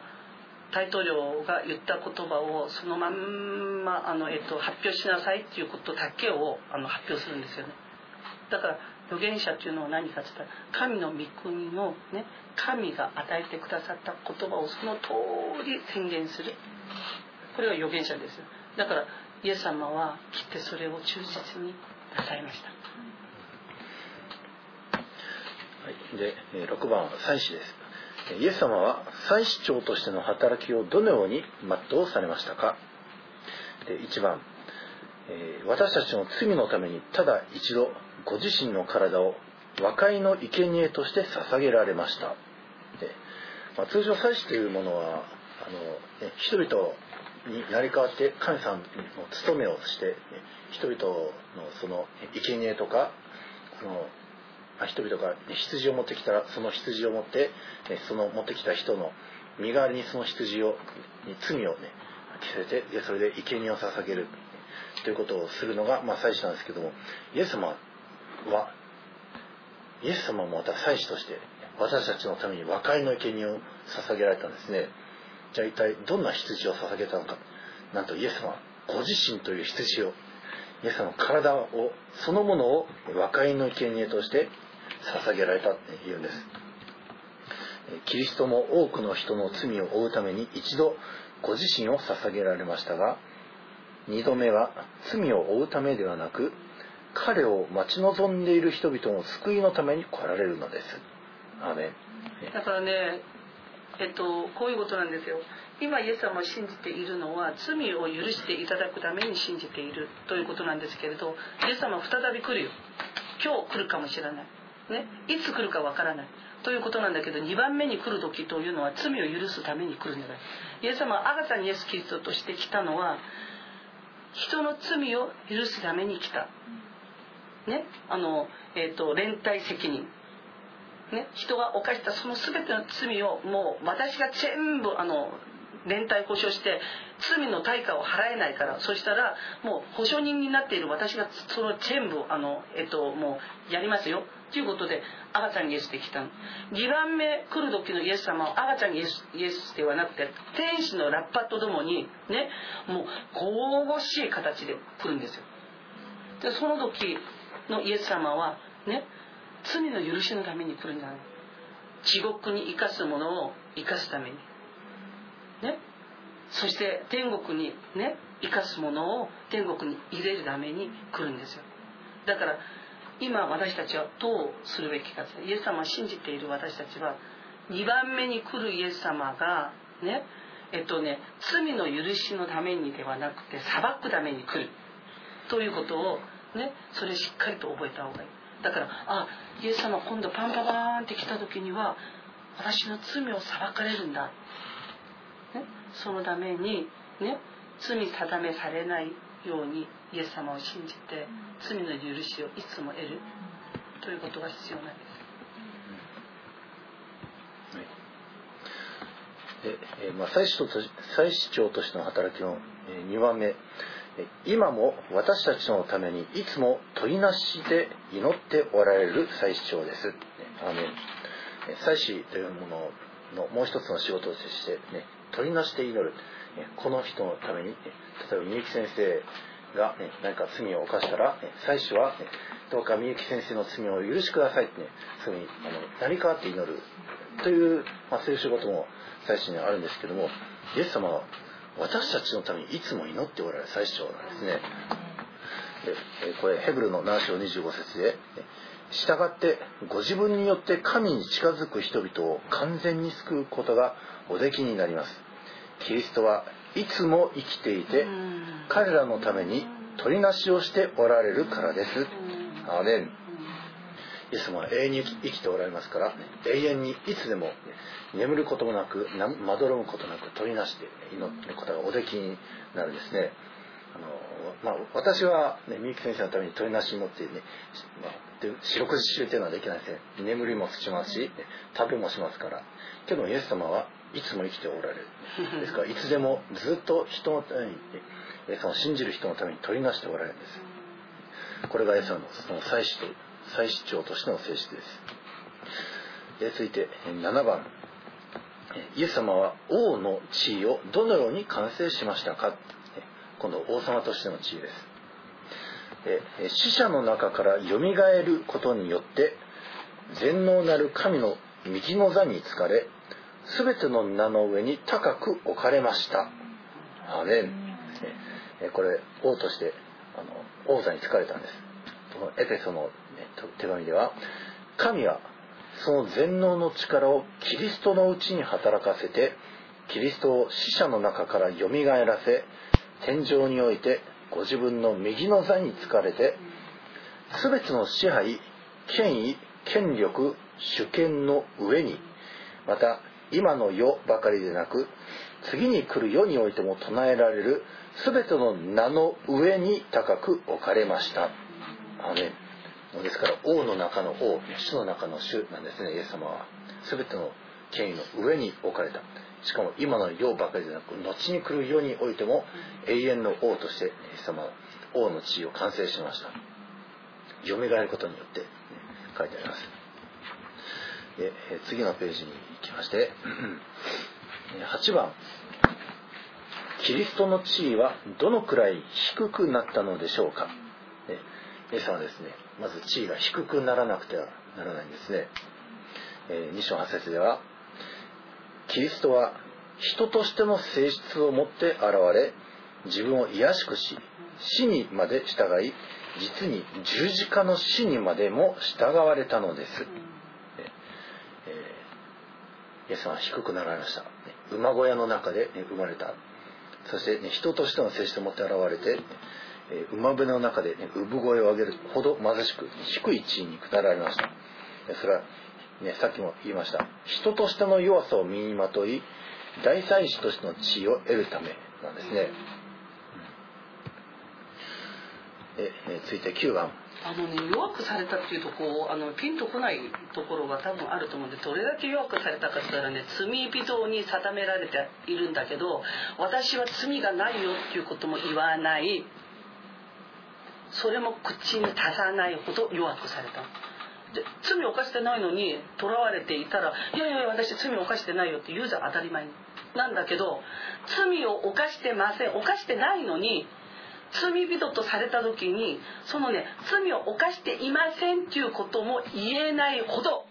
大統領が言った言葉をそのまんまあの、えっと、発表しなさいっていうことだけをあの発表するんですよね。だから預言者っていうのは何かって言ったら神の御国のね神が与えてくださった言葉をその通り宣言する。これが預言者ですだからイエス様は切ってそれを忠実になさいました、はい、で6番は祭司です。イエス様は祭司長としての働きをどのように全うされましたか？で1番。私たちの罪のためにただ一度ご自身の体を和解の生贄として捧げられました。で、まあ、通常祭司というものはあの、ね、人々に成り代わって神様の務めをして、ね、人々のその生贄とかあの人々が羊を持ってきたらその羊を持ってその持ってきた人の身代わりにその羊をに罪をね着せてでそれで生贄を捧げる。ということをするのが、まあ、祭司なんですけどもイエス様はイエス様もまた祭司として私たちのために和解の生贄を捧げられたんですね。じゃあ一体どんな羊を捧げたのか。なんとイエス様ご自身という羊をイエス様の体をそのものを和解の生贄として捧げられたっていうんです。キリストも多くの人の罪を負うために一度ご自身を捧げられましたが二度目は罪を負うためではなく彼を待ち望んでいる人々の救いのために来られるのです。アメだからね、えっと、こういうことなんですよ。今イエス様を信じているのは罪を許していただくために信じているということなんですけれどイエス様は再び来るよ。今日来るかもしれない、ね、いつ来るかわからない。ということなんだけど2番目に来る時というのは罪を許すために来るんじゃない。イエス様はアガサにイエス・キリストとして来たのは人の罪を許すために来た。ね。あの、えーと、連帯責任、ね、人が犯したその全ての罪をもう私が全部あの連帯保証して罪の対価を払えないから。そしたらもう保証人になっている私がその全部あの、えっと、もうやりますよ。ということで赤ちゃんイエスで来たの。2番目来る時のイエス様は赤ちゃんイエスイエスではなくて天使のラッパとともにねもう神々しい形で来るんですよ。でその時のイエス様はね罪の許しのために来るんじゃない。地獄に生かすものを生かすために。ね。そして天国にね生かすものを天国に入れるために来るんですよ。だから今私たちはどうするべきかイエス様を信じている私たちは2番目に来るイエス様がねえっとね罪の許しのためにではなくて裁くために来る。ということをねそれしっかりと覚えた方がいい。だからあイエス様今度パンパパーンって来た時には私の罪を裁かれるんだ、ね、そのためにね罪定めされないようにイエス様を信じて罪の許しをいつも得る。ということが必要なんです。でえまあ、祭司と祭司長としての働きの、え2番目。今も私たちのためにいつも取りなしで祈っておられる祭司長です。あの祭司というもののもう一つの仕事として、ね、取りなしで祈る。この人のために、例えばみゆき先生が、ね、何か罪を犯したら、ね、祭司は、ね、どうかみゆき先生の罪を許しくださいってね、すぐにあの何かって祈るという、まあ、そういう仕事も祭司にあるんですけども、イエス様は私たちのためにいつも祈っておられる最長なんですね。でこれヘブルの7章25節で「従ってご自分によって神に近づく人々を完全に救うことがおできになります」「キリストはいつも生きていて彼らのために取りなしをしておられるからです」アーメン。イエス様は永遠に生きておられますから永遠にいつでも眠ることもなくまどろむことなく取りなして祈ることがおできになるですね。あの、まあ、私は、ね、みゆき先生のために取りなしに乗ってね、まあ、四六時中というのはできないですね。眠りもしますし食べもしますから。けどイエス様はいつも生きておられる。ですから いつでもずっと人のためにイエス様を信じる人のために取りなしておられるんです。これがイエス様のその祭司と祭司長としての性質です。続いて7番。イエス様は王の地位をどのように完成しましたか？今度王様としての地位です。死者の中からよみがえることによって全能なる神の右の座に疲れ全ての名の上に高く置かれました。アメン。これ王としてあの王座に疲れたんです。このエペソの手紙では神はその全能の力をキリストのうちに働かせてキリストを死者の中からよみがえらせ天井においてご自分の右の座に疲れて全ての支配権威権力主権の上にまた今の世ばかりでなく次に来る世においても唱えられる全ての名の上に高く置かれました。アメン。ですから王の中の王主の中の主なんですねイエス様は。全ての権威の上に置かれた。しかも今の世ばかりでなく後に来る世においても永遠の王としてイエス様は王の地位を完成しました。蘇ることによって、書いてあります。で次のページに行きまして8番キリストの地位はどのくらい低くなったのでしょうか？イエスはですねまず地位が低くならなくてはならないんですね、え、2章8節ではキリストは人としての性質を持って現れ自分を卑しくし死にまで従い実に十字架の死にまでも従われたのです、えー、イエス様は低くなられました。馬小屋の中で、生まれた。そして、ね、人としての性質を持って現れてえ馬船の中で、ね、産声を上げるほど貧しく低い地位に下られました。それは、ね、さっきも言いました。人としての弱さを身にまとい大祭司としての地位を得るためなんですね、ええ続いて9番あのね弱くされたっていうとこうあのピンとこないところが多分あると思うんでどれだけ弱くされたかって言ったらね罪人に定められているんだけど私は罪がないよっていうことも言わない。それも口に足さないほど弱くされた。で罪を犯してないのに囚われていたら「いやいや私罪を犯してないよ」って言うじゃん当たり前。なんだけど罪を犯してません。犯してないのに罪人とされた時にそのね罪を犯していませんっていうことも言えないほど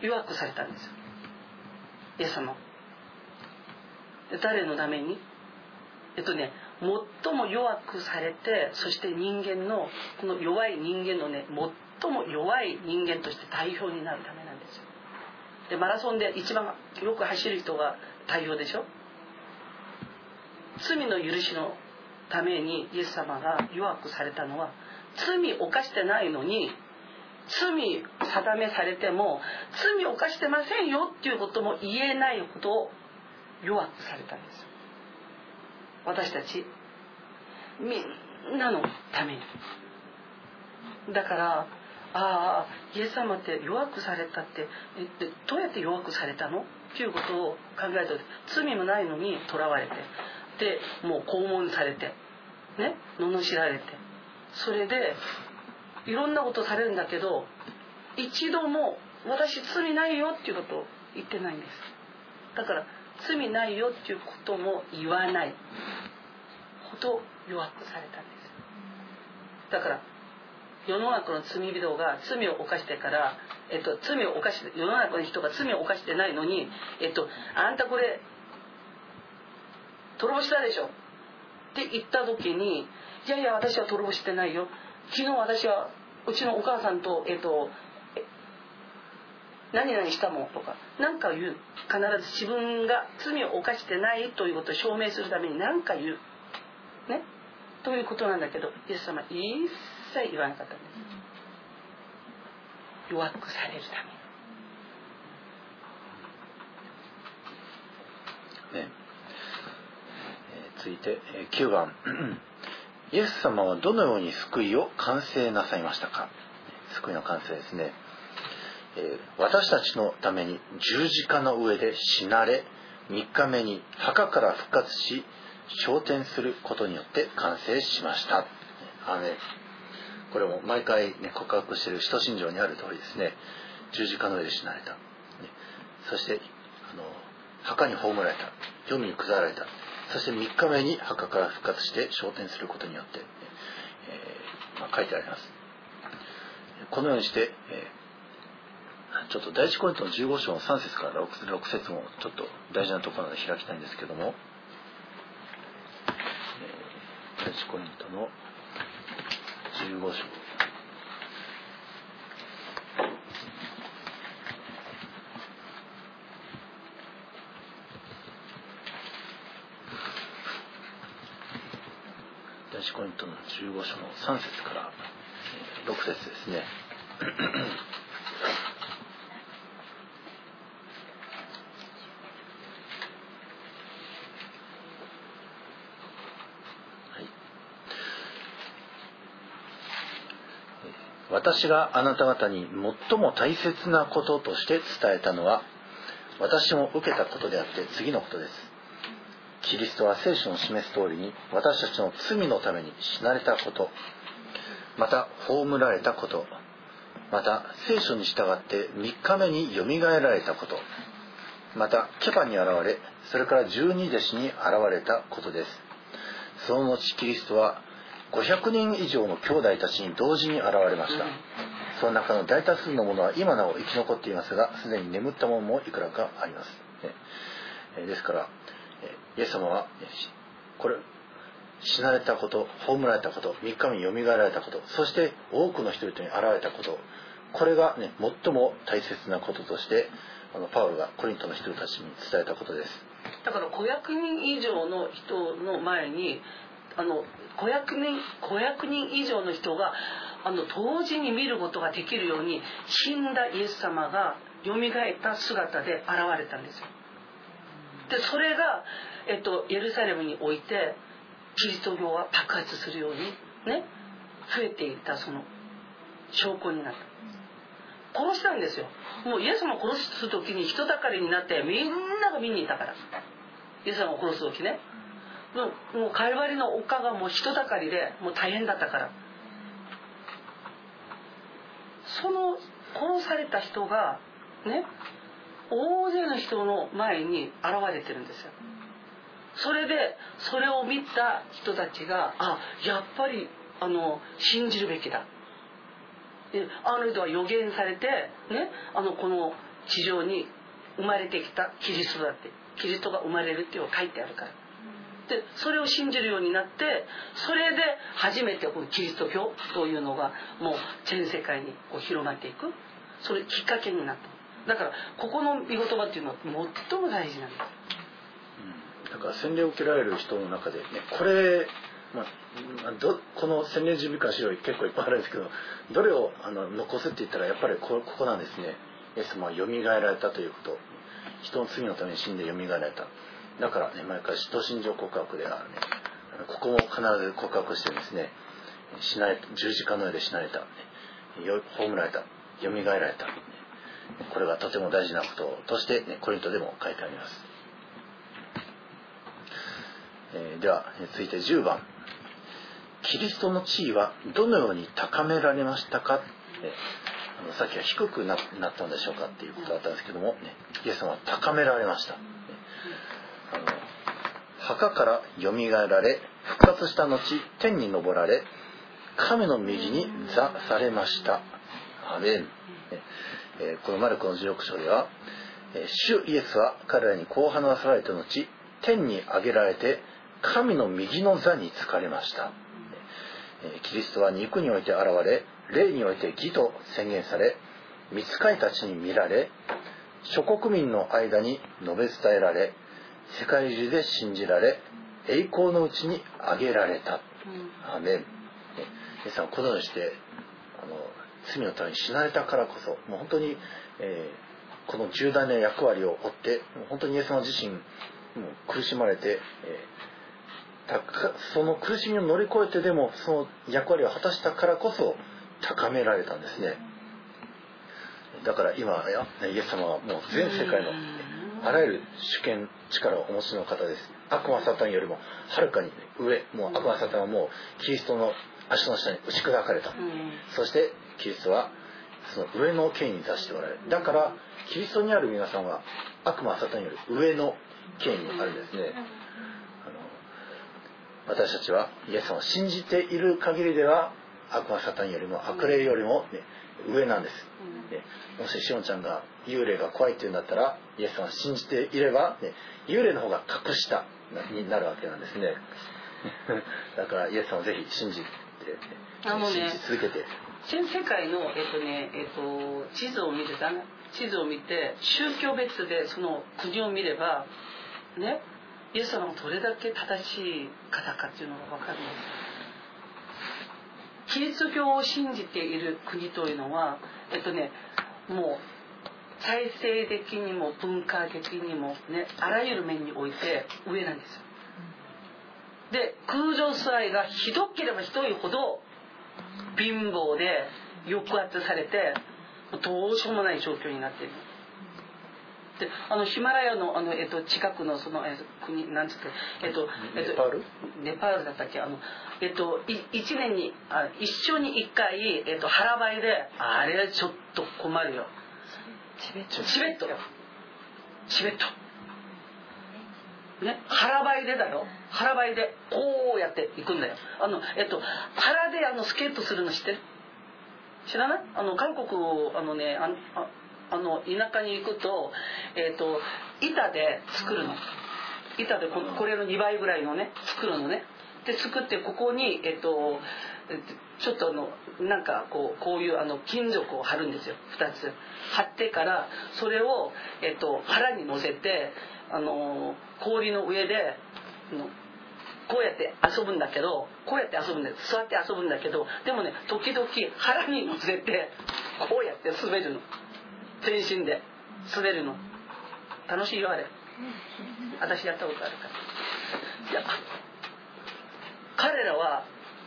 弱くされたんですよ。イエス様。誰のために？えっとね最も弱くされてそして人間のこの弱い人間のね最も弱い人間として代表になるためなんですよ。でマラソンで一番よく走る人が代表でしょ？罪の許しのためにイエス様が弱くされたのは罪を犯してないのに罪定めされても罪を犯してませんよっていうことも言えないほど弱くされたんです。私たちみんなのために。だからああイエス様って弱くされたってえどうやって弱くされたの？っていうことを考えたと罪もないのにとらわれてでもう拷問されてね罵られて。それでいろんなことされるんだけど一度も私罪ないよっていうことを言ってないんです。だから罪ないよっていうことも言わない。ほど弱くされたんです。だから世の中の罪人が罪を犯してから、えっと、罪を犯して世の中の人が罪を犯してないのに、えっと、あんたこれ泥棒したでしょ。って言った時にいやいや私は泥棒してないよ。昨日私はうちのお母さんと、えっと、何々したもん。とか何か言う。必ず自分が罪を犯してないということを証明するために何か言う。ね？ということなんだけどイエス様一切言わなかったんです。弱くされるために。ね、続いて9番。イエス様はどのように救いを完成なさいましたか？救いの完成ですね。私たちのために十字架の上で死なれ3日目に墓から復活し昇天することによって完成しました。あねこれも毎回、ね、告白している使徒信条にある通りですね。十字架の上で死なれた、そしてあの墓に葬られた。黄泉に下られた。そして3日目に墓から復活して昇天することによって、えーまあ、書いてあります。このようにして、えーちょっと第一コリントの15章の3節から 6, 6節もちょっと大事なところで開きたいんですけども、えー、第一コリントの15章。コリントの15章の3節から6節ですね。私があなた方に最も大切なこととして伝えたのは私も受けたことであって次のことです。キリストは聖書の示す通りに私たちの罪のために死なれたことまた葬られたことまた聖書に従って3日目によみがえられたことまたケパに現れそれから十二弟子に現れたことです。その後キリストは500人以上の兄弟たちに同時に現れました、その中の大多数のものは今なお生き残っていますがすでに眠ったものもいくらかあります、ね、ですからイエス様はこれ死なれたこと葬られたこと3日目によみがえられたことそして多くの人々に現れたことこれがね最も大切なこととしてあのパウロがコリントの人たちに伝えたことですだから500人以上の人の前にあの500人 ,500 人以上の人があの同時に見ることができるように死んだイエス様がよみがえった姿で現れたんですよ。でそれが、えっと、エルサレムにおいてキリスト教は爆発するようにね増えていったその証拠になった。殺したんですよ。もうイエス様を殺す時に人だかりになってみんなが見に行ったから。イエス様を殺す時ね。もうもうカルバリの丘がもう人だかりでもう大変だったから。その殺された人がね大勢の人の前に現れてるんですよ。それでそれを見た人たちがあやっぱりあの信じるべきだ。あの人は予言されてねあのこの地上に生まれてきたキリストだってキリストが生まれるっていうのが書いてあるから。でそれを信じるようになってそれで初めてこのキリスト教というのがもう全世界にこう広まっていく。それきっかけになった。だからここの見言葉っていうのは最も大事なんです、だから洗礼を受けられる人の中でねこれまあ、どこの洗礼準備会資料結構いっぱいあるんですけどどれをあの残すって言ったらやっぱりここなんですね。イエス様はよみがえられたということ。人の罪のために死んでよみがえられた。だからね毎回使徒信条告白ではね。ここも必ず告白してですね死なれ十字架の上で死なれた。葬られた。蘇られた。これがとても大事なこととして、ね、コリントでも書いてあります、えー、では続いて10番。キリストの地位はどのように高められましたか、えあのさっきは低くなったんでしょうかっていうことだったんですけども、ね、イエス様は高められました、ね、あの墓からよみがえられ復活した後天に昇られ神の右に座されました。アメン、えこのマルコの16章では主イエスは彼らにこう話された後天に上げられて神の右の座に就かれました。キリストは肉において現れ霊において義と宣言され御使いたちに見られ諸国民の間に述べ伝えられ世界中で信じられ栄光のうちに挙げられた、アメン。皆さんこのようにしてあの罪のために死なれたからこそもう本当に、えー、この重大な役割を負ってもう本当にイエス様自身もう苦しまれて、えー、その苦しみを乗り越えてでもその役割を果たしたからこそ高められたんですね。だから今やイエス様はもう全世界のあらゆる主権力をお持ちの方です。悪魔サタンよりもはるかに上。もう悪魔サタンはもうキリストの足の下に打ち砕かれた、そしてキリストはその上の権威に座しておられる。だからキリストにある皆さんは悪魔サタンより上の権威にあるんですね、私たちはイエス様を信じている限りでは悪魔サタンよりも悪霊よりも、ね、上なんです、ね、もししおんちゃんが幽霊が怖いって言うんだったらイエス様を信じていれば、ね、幽霊の方が格下になるわけなんですね。だからイエス様をぜひ信じてあのね続けて。全世界の、えっとねえっと、地図を見てた地図を見て宗教別でその国を見ればねイエス様がどれだけ正しい方かっていうのが分かるんですキリスト教を信じている国というのはえっとねもう体制的にも文化的にもねあらゆる面において上なんですよ。で空上ス愛がひどければひどいほど貧乏で抑圧されてどうしようもない状況になっている。であのヒマラヤのあの、えっと、近くのその、えっと、国なんつってえっと、えっと、ネパール？ネパールだったっけあのえっとい1年にあ一生に1回、えっと、腹ばいであれはちょっと困るよ。チベット。チベット。チベット。ね、腹ばいでだよ腹ばいでこうやっていくんだよ。あのえっと腹であのスケートするの知ってる？知らない？あの韓国あのねああの田舎に行くと,、えっと板で作るの。板でここれの2倍ぐらいのね作るのね。で作ってここにえっとちょっとあのなんかこうこういうあの金属を貼るんですよ。2つ。貼ってからそれを、えっと、腹に乗せてあの氷の上でこうやって遊ぶんだけどこうやって遊ぶんだ座って遊ぶんだけどでもね時々腹に乗せてこうやって滑るの全身で滑るの。楽しいよあれ。私やったことあるから。いや彼らは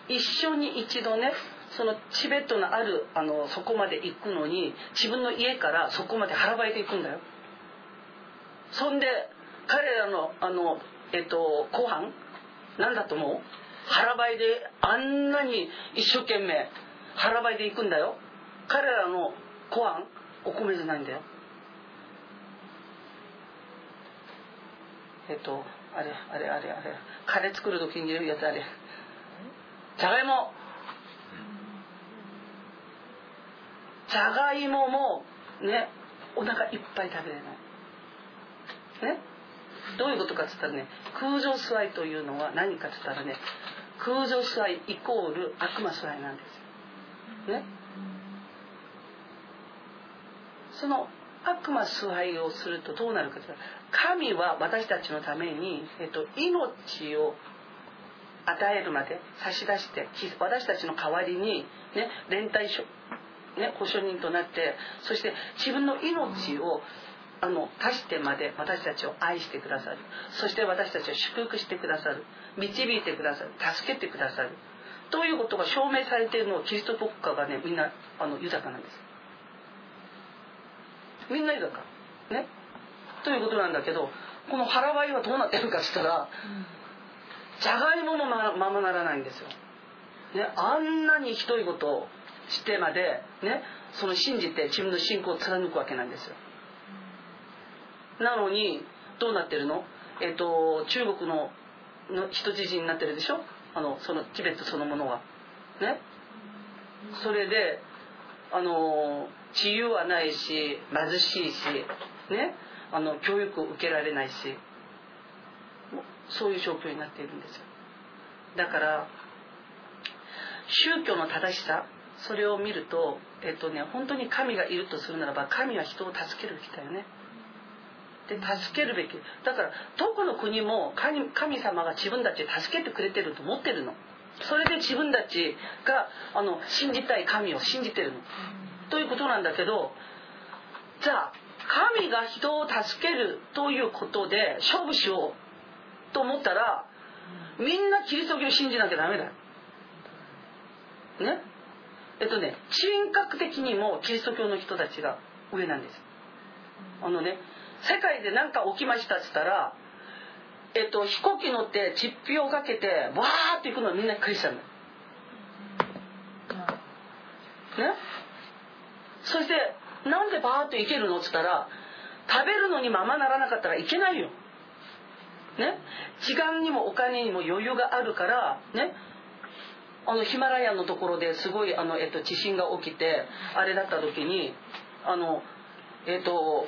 一緒に一度ねそのチベットのあるあのそこまで行くのに自分の家からそこまで腹ばいて行くんだよ。そんで彼らのあのえっと後半何だと思う？腹ばいであんなに一生懸命腹ばいで行くんだよ。彼らの後半お米じゃないんだよ。えっとあれあれあれあれ。カレー作る時に入れるやつあれ。じゃがいも。じゃがいももねお腹いっぱい食べれない。ね？どういうことかって言ったらね空上座いというのは何かって言ったらね空上座いイコール悪魔座いなんですよ。ね？その悪魔座いをするとどうなるかというと神は私たちのために、えっと、命を与えるまで差し出して私たちの代わりに、ね、連帯書、ね、保証人となってそして自分の命をあの足してまで私たちを愛してくださる。そして私たちを祝福してくださる。導いてくださる。助けてくださる。ということが証明されているのはキリスト国家がねみんなあの豊かなんです。みんな豊かね？ということなんだけどこの腹ばいはどうなってるかっつったら、じゃがいももまままならないんですよ、ね、あんなにひどいことをしてまでね？その信じて自分の信仰を貫くわけなんですよ。なのにどうなってるの？えっ、と中国のの人質になってるでしょ？あのそのチベットそのものは。ね？それであの自由はないし貧しいしねあの教育を受けられないしそういう状況になっているんですよ。だから宗教の正しさそれを見るとえっとね本当に神がいるとするならば神は人を助けるべきだよね。で助けるべき。だからどこの国も神神様が自分たち助けてくれてると思ってるの。それで自分たちがあの信じたい神を信じてるの。ということなんだけどじゃあ神が人を助けるということで勝負しようと思ったらみんなキリスト教を信じなきゃダメだよ。ね？えっとね人格的にもキリスト教の人たちが上なんです。あのね世界で何か起きましたっつったら、えっと、飛行機乗って実費をかけてわーって行くのはみんなクリスチャンだ、ね？そしてなんでバーッと行けるの？っつったら食べるのにままならなかったらいけないよ。ね？時間にもお金にも余裕があるからね？あのヒマラヤのところですごいあの、えっと、地震が起きてあれだった時にあのえっと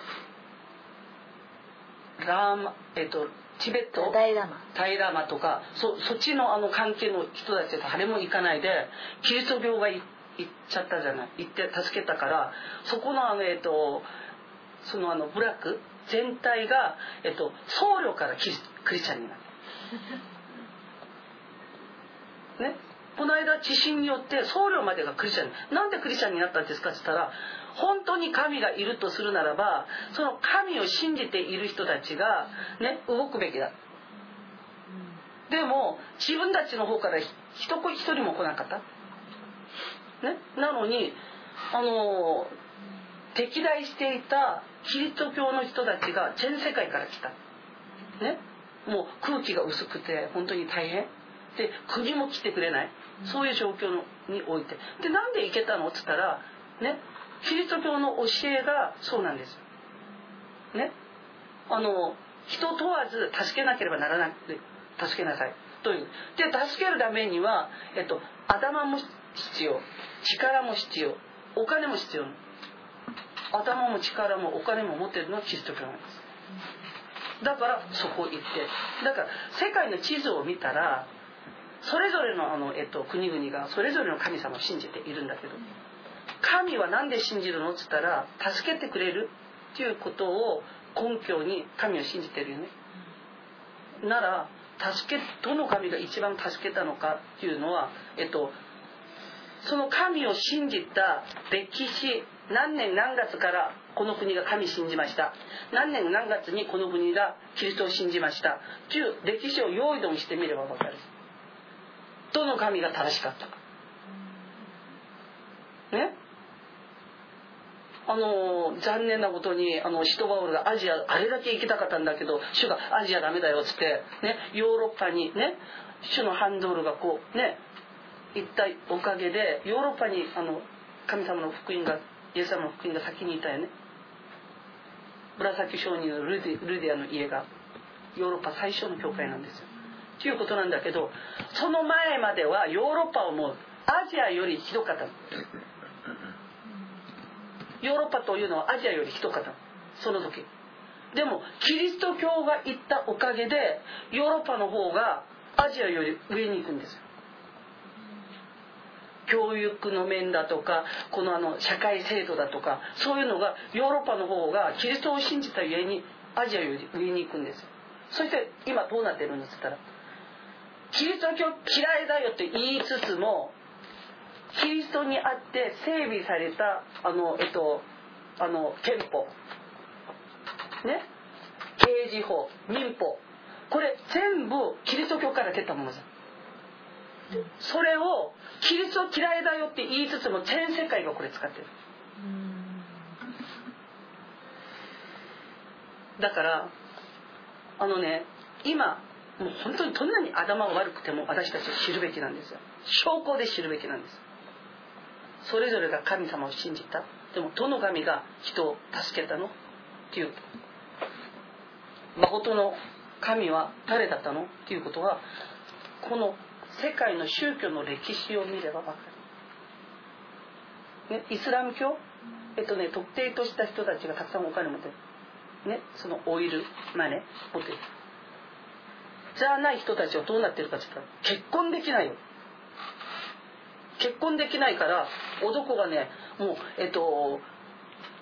ラーマえっとチベット？ダイラマ。タイラマとかそそっちのあの関係の人たちと誰も行かないでキリスト教が行っちゃったじゃない。行って助けたからそこのあのえっとそのあのブラック全体が、えっと、僧侶からキリクリスチャンになる。ね？この間地震によって僧侶までがクリスチャンなんでクリスチャンになったんですかって言ったら本当に神がいるとするならばその神を信じている人たちがね動くべきだ。でも自分たちの方から一一人も来なかった。ねなのにあの敵対していたキリスト教の人たちが全世界から来た。ね。もう空気が薄くて本当に大変。で国も来てくれない。そういう状況において。でなんで行けたの？っつったらね。キリスト教の教えがそうなんです。ね。あの人問わず助けなければならなく助けなさい。という。で助けるためには、えっと、頭も必要。力も必要。お金も必要。頭も力もお金も持ってるのはキリスト教なんです。だからそこ行って。だから世界の地図を見たらそれぞれのあの、えっと、国々がそれぞれの神様を信じているんだけど神は何で信じるの？っつったら助けてくれるっていうことを根拠に神を信じてるよね。なら助けどの神が一番助けたのかっていうのはえっとその神を信じた歴史何年何月からこの国が神信じました。何年何月にこの国がキリストを信じました。という歴史を用意どんしてみれば分かるどの神が正しかったか。ね？あの残念なことにあのシトバウルがアジアあれだけ行きたかったんだけど主がアジアダメだよっつって、ね、ヨーロッパにね？主のハンドルがこうね？行ったおかげでヨーロッパにあの神様の福音がイエス様の福音が先にいたよね。紫商人のルデルディアの家がヨーロッパ最初の教会なんですよ。ということなんだけどその前まではヨーロッパをもうアジアよりひどかった。ヨーロッパというのはアジアよりひどかった。その時。でもキリスト教が行ったおかげでヨーロッパの方がアジアより上に行くんですよ。教育の面だとかこのあの社会制度だとかそういうのがヨーロッパの方がキリストを信じたゆえにアジアより上に行くんですそして今どうなってるんですったらキリスト教嫌いだよって言いつつもキリストにあって整備されたあのえっとあの憲法。ね？刑事法民法。これ全部キリスト教から出たものです。それをキリスト嫌いだよって言いつつも全世界がこれ使ってる。だからあのね今もう本当にどんなに頭が悪くても私たちは知るべきなんですよ。証拠で知るべきなんです。それぞれが神様を信じた。でもどの神が人を助けたの？っていう誠の神は誰だったの？っていうことはこの世界の宗教の歴史を見れば分かる、ね、イスラム教？えっとね特定とした人たちがたくさんお金持ってる。ねそのオイルマネー持ってる。じゃない人たちはどうなってるかって言ったら結婚できないよ。結婚できないから男がねもうえっと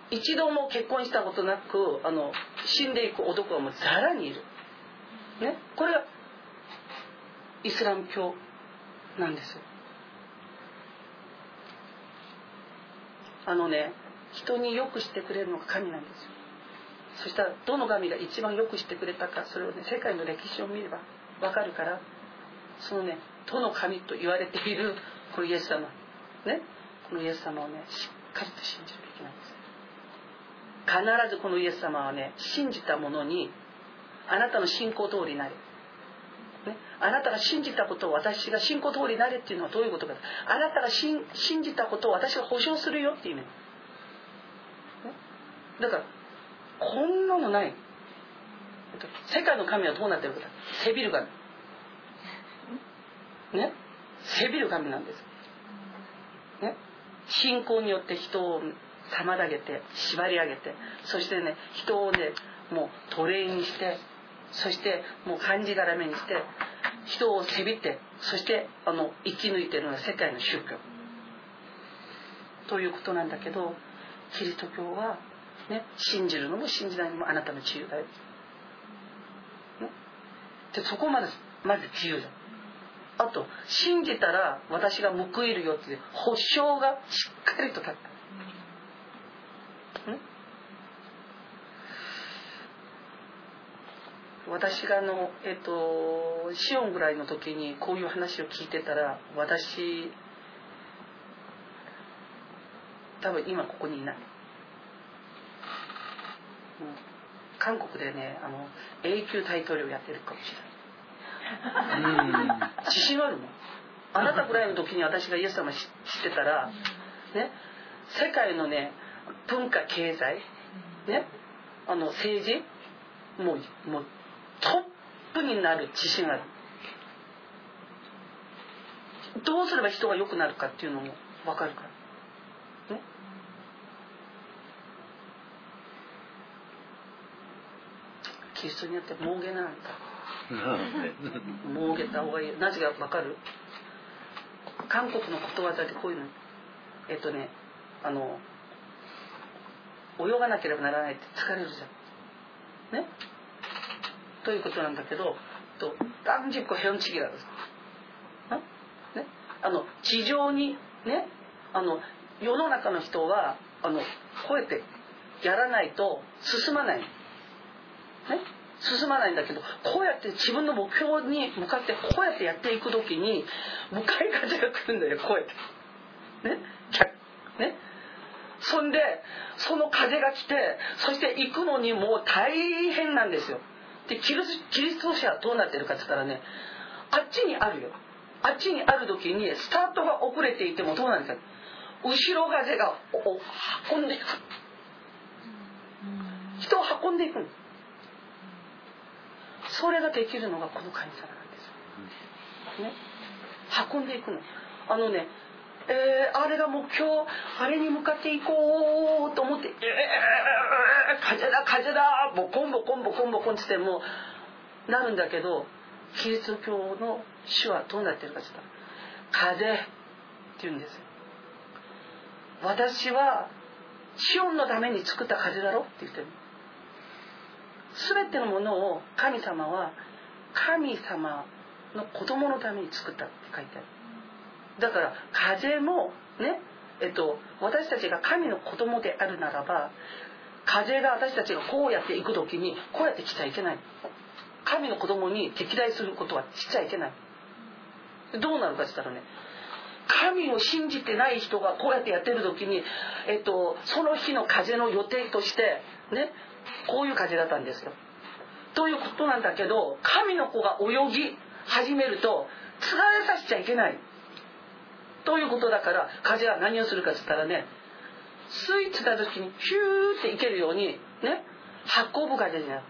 一度も結婚したことなくあの死んでいく男はもうざらにいる、ね、これがイスラム教。なんです。あのね人によくしてくれるのが神なんですよ。そしたらどの神が一番よくしてくれたかそれをね世界の歴史を見ればわかるからそのねどの神と言われているこのイエス様。ね？このイエス様をねしっかりと信じるべきなんです。必ずこのイエス様はね信じたものにあなたの信仰通りになれ、あなたが信じたことを私が信仰通りになれっていうのはどういうことか。あなたが信じたことを私が保証するよっていうね、だからこんなのない。世界の神はどうなってるか。背びる神。ね？背びる神なんです。ね？信仰によって人を妨げて縛り上げてそしてね人をねもう奴隷にしてそしてもう漢字がらめにして人をせびってそしてあの生き抜いてるのが世界の宗教。ということなんだけどキリスト教はね、信じるのも信じないのもあなたの自由だよ、ね、でそこまでまず自由だ。あと信じたら私が報いるよっていう保証がしっかりと立った、私があのえっ、ー、とシオンぐらいの時にこういう話を聞いてたら私多分今ここにいない。韓国でねあの永久大統領やってるかもしれない。自信あるの。あなたぐらいの時に私がイエス様知ってたらね世界のね文化経済ねあの政治もうもうトップになる自信あるどうすれば人が良くなるかっていうのも分かるから。キリストによって儲けなんだ。儲けた方がいい。なぜか分かる？韓国のことわざでこういうの。えっとねあの泳がなければならないって疲れるじゃん。ね？ということなんだけどと断食を変地기라です。ね？あの地上にね？あの世の中の人はあのこうやってやらないと進まない。ね、進まないんだけどこうやって自分の目標に向かってこうやってやっていく時に向かい風が来るんだよこうやって。ね？ね？そんでその風が来てそして行くのにもう大変なんですよ。でキリキリスト者はどうなってるかって言ったらねあっちにあるよ。あっちにある時にスタートが遅れていてもどうなんですか？後ろ風が運んでいく。人を運んでいくの。それができるのがこの神様なんですよ。ね、運んでいくの。あのね、えー、あれが目標あれに向かっていこうと思って「えー、風だ風だボコンボコンボコンボコン」っつってもなるんだけどキリスト教の主はどうなってるかって言ったら「風」って言うんですよ。私はシオンのために作った風だろって言ってる全てのものを神様は神様の子供のために作ったって書いてあるだから風もねえっと私たちが神の子供であるならば風が私たちがこうやっていく時にこうやって来ちゃいけない神の子供に敵対することはしちゃいけないどうなるかって言ったらね神を信じてない人がこうやってやってる時に、えっと、その日の風の予定としてねこういう風だったんですよ。ということなんだけど神の子が泳ぎ始めると疲れさせちゃいけない。ということだから風は何をするかって言ったらねスイッチした時にヒューっていけるようにね運ぶ風じゃない。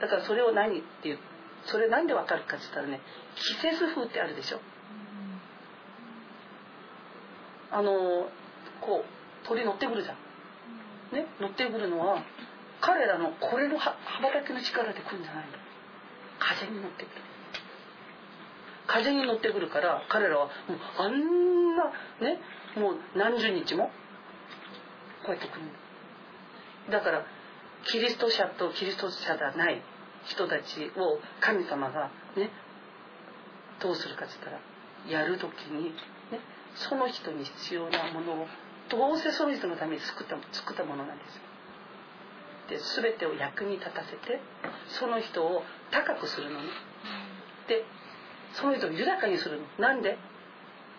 だからそれを何っていうそれなんでわかるかって言ったらね季節風ってあるでしょ。あのこう鳥乗ってくるじゃん。ね乗ってくるのは彼らのこれの羽ばたきの力で来るんじゃないの風に乗ってくる風に乗ってくるから彼らはもうあんなねもう何十日もこうやって来る。だからキリスト者とキリスト者ではない人たちを神様がねどうするかって言ったらやる時にねその人に必要なものをどうせその人のために作った作ったものなんですよ。で全てを役に立たせてその人を高くするのね。でその人を豊かにするの。なんで？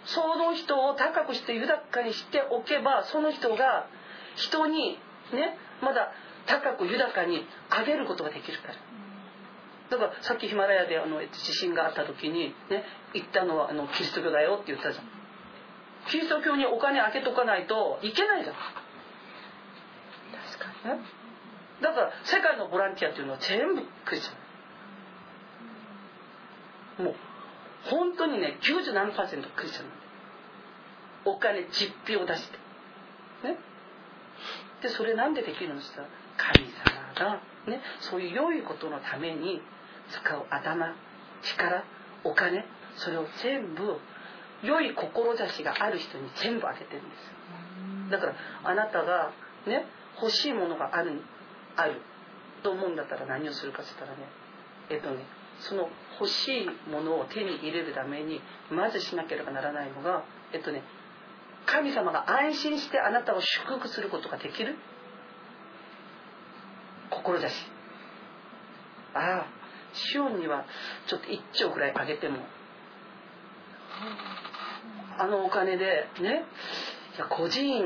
その人を高くして豊かにしておけばその人が人にねまだ高く豊かに上げることができるから。だからさっきヒマラヤであの地震があった時にね言ったのはあのキリスト教だよって言ったじゃん。キリスト教にお金あげとかないといけないじゃん。確かに。だから世界のボランティアっていうのは全部クリスチャン。もう本当にね90何パーセントクリスチャンお金実費を出して。ね。でそれなんでできるんですか神様がねそういう良いことのために使う頭力お金それを全部良い志がある人に全部あげてるんですよ。だからあなたがね欲しいものがあるあると思うんだったら何をするかって言ったらねえっとねその欲しいものを手に入れるためにまずしなければならないのがえっとね神様が安心してあなたを祝福することができる？志ああシオンにはちょっと1兆ぐらいあげても。あのお金でねいや個人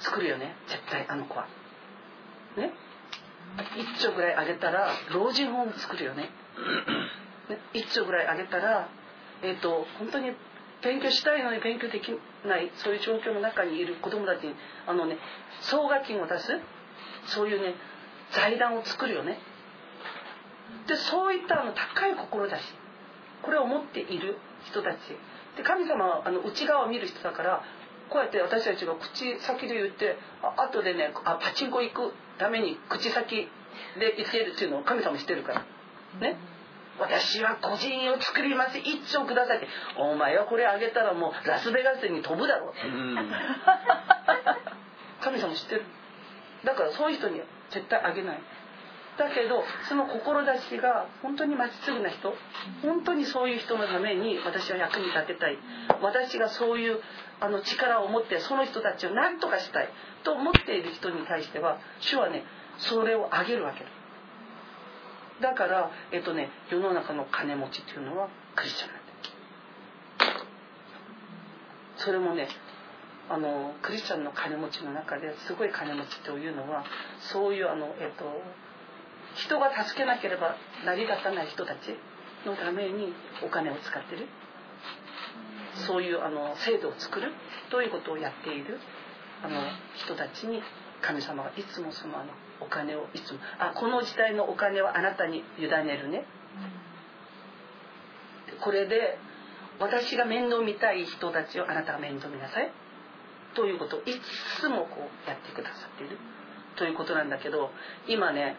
作るよね。絶対あの子は。ね。1兆ぐらいあげたら老人ホーム作るよね。1兆ぐらいあげたらえ、ー、と本当に勉強したいのに勉強できないそういう状況の中にいる子供たちにあのね総額金を出すそういうね財団を作るよね。でそういったあの高い志これを持っている人たち。で神様はあの内側を見る人だからこうやって私たちが口先で言ってあ後でねあパチンコ行くために口先で言ってるっていうのを神様知ってるから。ね。私は個人を作ります。一丁くださいって。お前はこれあげたらもうラスベガスに飛ぶだろ。う 神様知ってる。だからそういう人には絶対あげない。だけどその志が本当にまっすぐな人本当にそういう人のために私は役に立てたい。私がそういうあの力を持ってその人たちを何とかしたい。と思っている人に対しては主はねそれをあげるわけ。だだからえっとね世の中の金持ちっていうのはクリスチャンなんだそれもねあのクリスチャンの金持ちの中ですごい金持ちというのはそういうあのえっと人が助けなければ成り立たない人たちのためにお金を使ってる。そういうあの制度を作る。ということをやっている。あの人たちに神様がいつもそのあのお金をいつもあこの時代のお金はあなたに委ねるね。これで私が面倒見たい人たちをあなたが面倒見なさい。ということ。をいつもこうやってくださっている。ということなんだけど今ね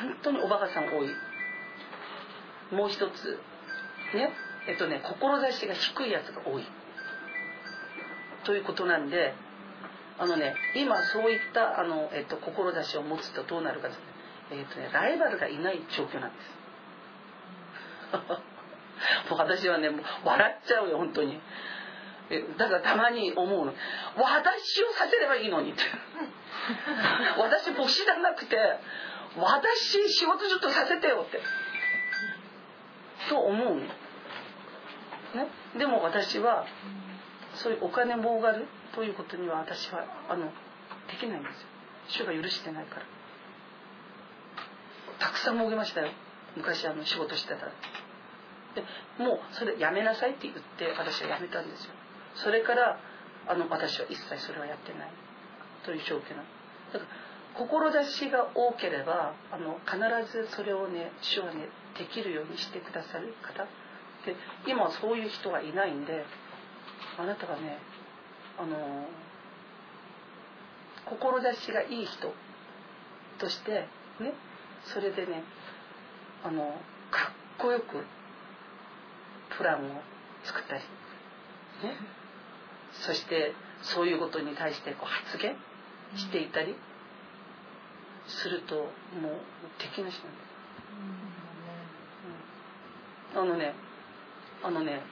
本当におバカさん多い。もう一つ。ね。えっとね志が低いやつが多い。ということなんであのね今そういったあの、えっと、志を持つとどうなるかです。ね,、えっとねライバルがいない状況なんです。もう私はねもう笑っちゃうよ本当に。だからたまに思うの。私をさせればいいのに。って私牧師じゃなくて私仕事ちょっとさせてよって。と思うの、ね、でも私はそういうお金儲かるということには私はあのできないんですよ。主が許してないから。たくさん儲けましたよ。昔あの仕事してたら。でもうそれやめなさいって言って私はやめたんですよ。それからあの私は一切それはやってない。という状況なの。だから志が多ければあの必ずそれをね主はねできるようにしてくださる方。で今はそういう人はいないんであなたがねあの志がいい人としてねそれでねあのかっこよくプランを作ったりね。そしてそういうことに対してこう発言していたりするともう敵なしなんです、うん、あのねあのね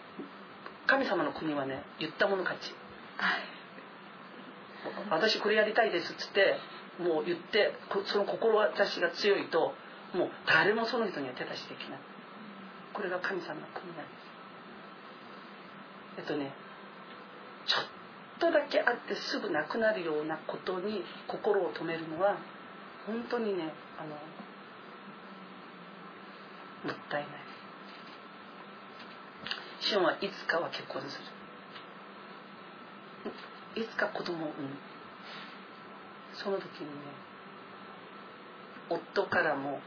神様の国はね言ったもの勝ち、私これやりたいですっつってもう言ってその志が強いともう誰もその人には手出しできない。これが神様の国なんです。えっとねちょっとだけあってすぐなくなるようなことに心を止めるのは本当にねあのもったいない。シオンはいつかは結婚する。いつか子供を産むその時にね夫からも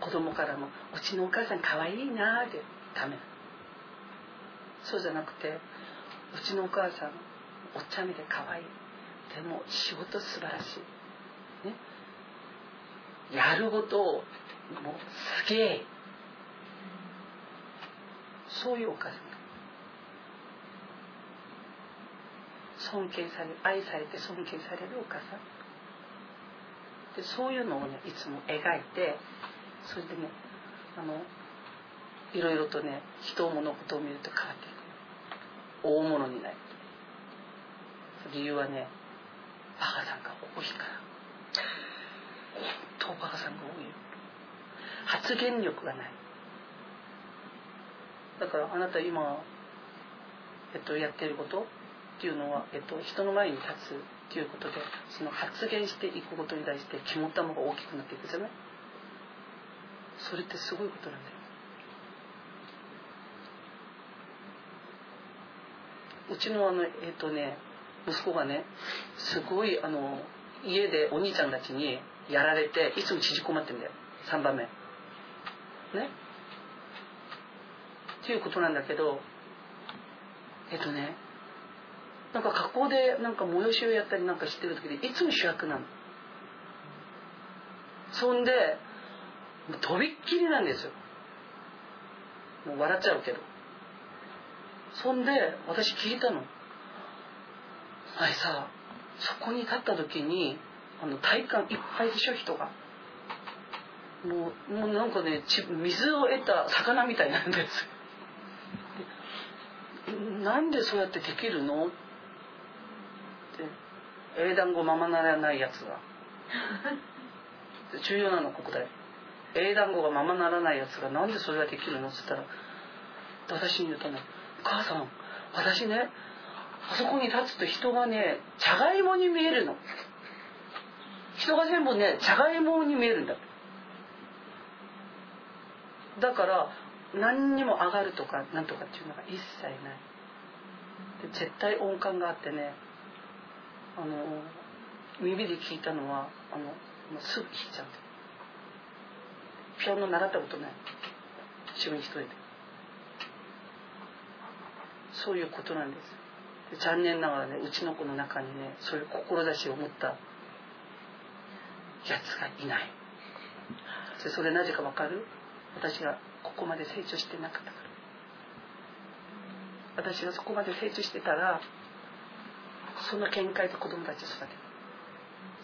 子供からも「うちのお母さんかわいいな」でダメそうじゃなくてうちのお母さんお茶目で可愛い。でも仕事素晴らしい。ね。やることをもうすげえ。そういうお母さん尊敬される愛されて尊敬されるお母さん。でそういうのをねいつも描いてそれでねあのいろいろとね人物事を見ると変わっていく。大物になる。理由はねバカさんが多いから。本当バカさんが多いよ。発言力がない。だからあなた今、えっと、やってることっていうのは、えっと、人の前に立つっていうことでその発言していくことに対して肝っ玉が大きくなっていくじゃない？それってすごいことなんだよ。うちのあのえっ、とね息子がねすごいあの家でお兄ちゃんたちにやられていつも縮こまってんだよ。3番目。ね？っていうことなんだけどえっ、とねなんか学校でなんか催しをやったりなんかしてる時でいつも主役なの。そんでとびっきりなんですよ。もう笑っちゃうけど。そんで私聞いたの。あれさそこに立った時にあの体感いっぱいでしょ人が。もうもうなんかね水を得た魚みたいなんですなんでそうやってできるの？っ英単語ままならないやつが重要なのここで英単語がままならないやつがなんでそれができるの？っつったら私に言うとね「母さん私ねあそこに立つと人がね茶がいもに見えるの人が全部ね茶がいもに見えるんだ。だから何にも上がるとかなんとかっていうのが一切ない。で絶対音感があってねあの耳で聞いたのはあのもうすぐ弾いちゃう。ピアノ習ったことない。自分一人で。そういうことなんです。残念ながらねうちの子の中にねそういう志を持ったやつがいない。でそれなぜかわかる？私がここまで成長してなかったから。私がそこまで成長してたらその見解で子供たち育てる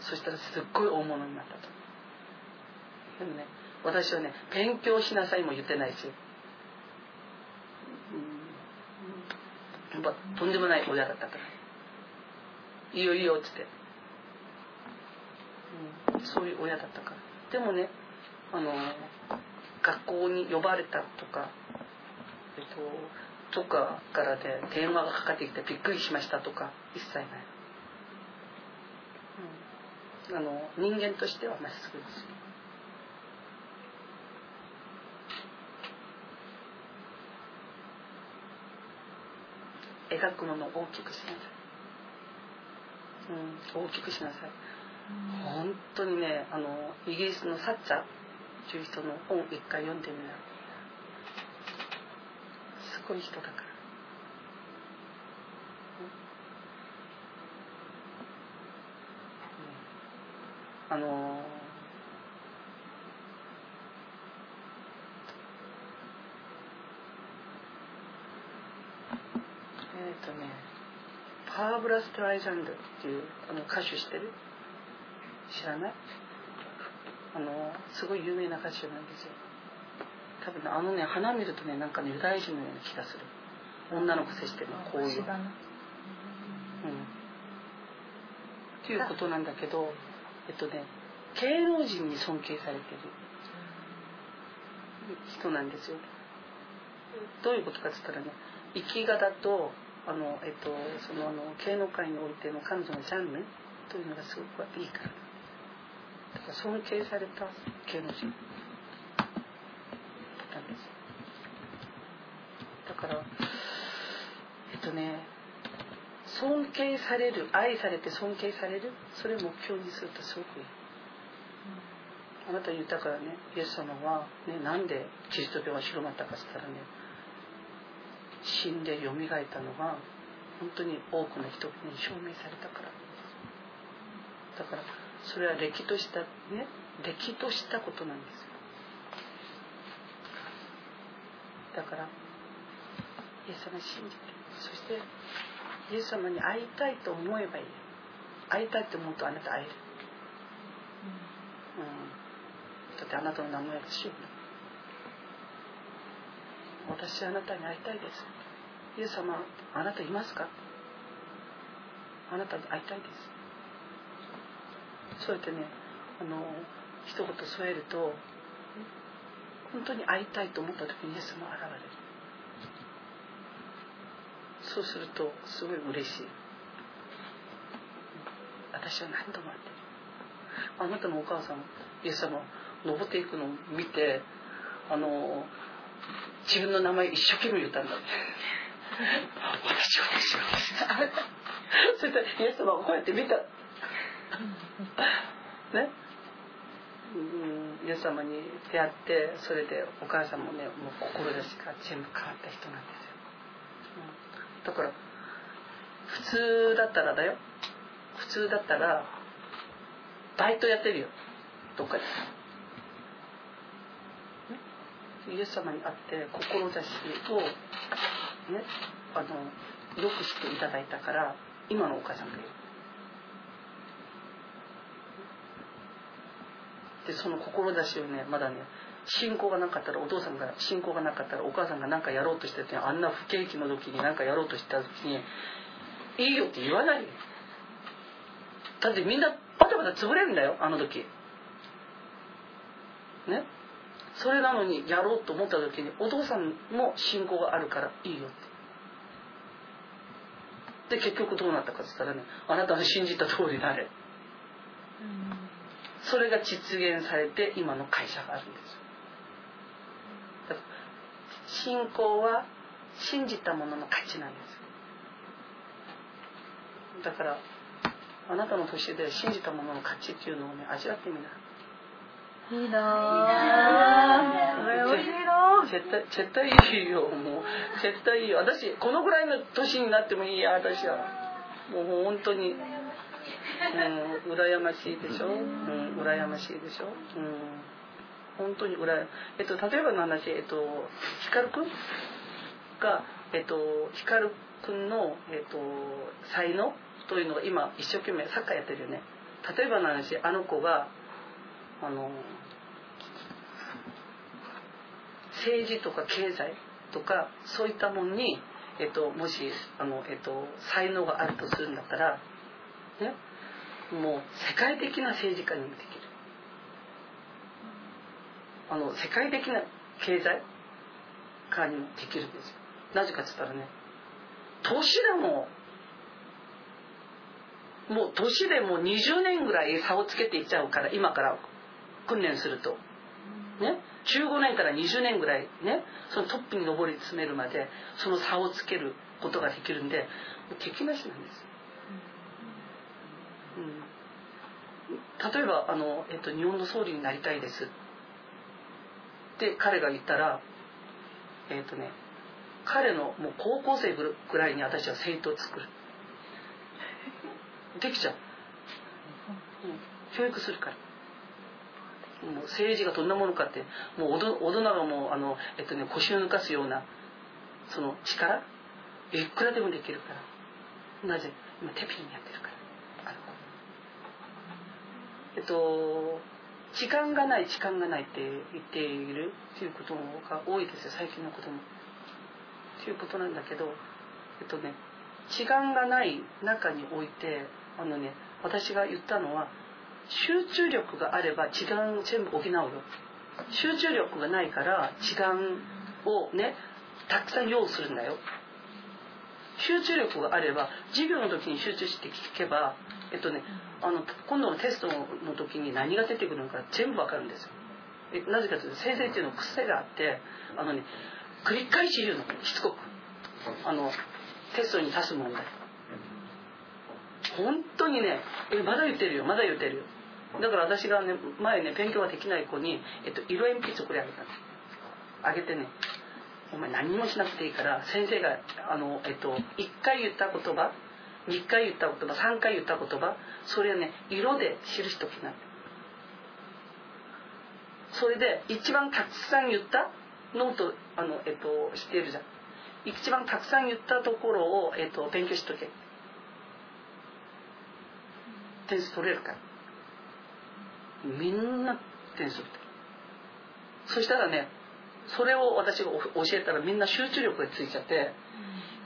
そしたらすっごい大物になったと。でもね私はね勉強しなさいも言ってないし、うん、やっぱとんでもない親だったから「いいよいいよ」っつって。うん、そういう親だったから。でもねあの学校に呼ばれたとかえっととかからで電話がかかってきてびっくりしましたとか一切ない、うん、あの人間としてはまっすぐです。よ描くものを大きくしなさい、うん、大きくしなさい。本当にねあのイギリスのサッチャーという人の本一回読んでみなすごい人だから、あのえっ、とねパーブラ・ストライジャンドっていうあの歌手してる？知らない？あのすごい有名な歌手なんですよ。多分ねあのね花見るとねなんかねユダヤ人のような気がする。女の子接してるのこういう。うん。っていうことなんだけどえっとね芸能人に尊敬されてる人なんですよ。どういうことかっつったらね生きがだとあの、えっと、そのあの芸能界においての彼女のジャンルというのがすごくいいから。だから尊敬された芸能人なんですだからえっとね尊敬される愛されて尊敬されるそれを目標にするとすごくいい。あなた言ったからねイエス様は、ね、なんでキリスト教が広まったかっつったらね死んでよみがえったのが本当に多くの人に証明されたから。だからそれはれきとしたねれきとしたことなんですよ。だからイエス様信じてそしてイエス様に会いたいと思えばいい。会いたいと思うとあなた会える、うん、だってあなたの名前が主私あなたに会いたいです。イエス様あなたいますか？あなたに会いたいです。そうやってねあの一言添えると本当に会いたいと思った時にイエス様現れるそうするとすごい嬉しい。私は何度もってるあなたのお母さんイエス様登っていくのを見てあの自分の名前一生懸命言ったんだって。私私私それでイエス様がこうやって見た。ね？うんイエス様に出会ってそれでお母さんもねもう志が全部変わった人なんですよ、だから普通だったらだよ。普通だったらバイトやってるよ。どっかで。イエス様に会って志をね？あのよくしていただいたから今のお母さんがいるでその志をねまだね信仰がなかったらお父さんが信仰がなかったらお母さんが何かやろうとしててあんな不景気の時に何かやろうとした時に「いいよ」って言わないよ。だってみんなバタバタ潰れるんだよあの時。ね？それなのにやろうと思った時にお父さんも信仰があるからいいよって。で結局どうなったかって言ったらねあなたの信じた通りになれ、それが実現されて今の会社があるんです信仰は信じたものの価値なんです。だからあなたの年で信じたものの価値っていうのをね味わってみな。いいなぁ。絶対絶対絶対いいよもう。絶対いいよ。私このぐらいの年になってもいいや私は。もう本当に。うん羨ましいでしょ？うん羨ましいでしょ？うん本当に羨えっと例えばの話えっと光くんがえっと光くんのえっと才能というのが今一生懸命サッカーやってるよね。例えばの話あの子があの政治とか経済とかそういったものに、えっと、もしあの、えっと、才能があるとするんだったら、ね、もう世界的な政治家にもできるあの世界的な経済家にもできるんですよ。なぜかっつったらね年でももう年でも20年ぐらい差をつけていっちゃうから今から訓練すると。ね。15年から20年ぐらいねそのトップに上り詰めるまでその差をつけることができるんで敵なしなんですうん、例えばあの、えっと、日本の総理になりたいですって彼が言ったらえっとね彼のもう高校生ぐらいに私は政党を作る。できちゃう、うん、教育するから。もう政治がどんなものかってもう大人がもうあの、えっとね、腰を抜かすようなその力いくらでもできるから。なぜ？今テピにやってるから。えっと時間がない時間がないって言っているっていうことが多いですよ最近の子供っていうことなんだけどえっとね時間がない中においてあのね私が言ったのは集中力があれば時間を全部補うよ。集中力がないから時間をねたくさん用意するんだよ。集中力があれば授業の時に集中して聞けばえっとねあの今度のテストの時に何が出てくるのか全部わかるんですよ。えなぜかというと先生っていうのは癖があってあのね繰り返し言うの。しつこく。あのテストに出す問題。本当にねえまだ言ってるよまだ言ってるよ。だから私がね前ね勉強ができない子に、えっと、色鉛筆をこれあげたの。あげてね。お前何もしなくていいから先生があの、えっと、1回言った言葉2回言った言葉3回言った言葉それをね色で記しときなそれで一番たくさん言ったノートあの、えっと、知っているじゃん。一番たくさん言ったところを、えっと、勉強しとけ。点数取れるから。みんな点数取る。そしたらねそれを私が教えたらみんな集中力がついちゃって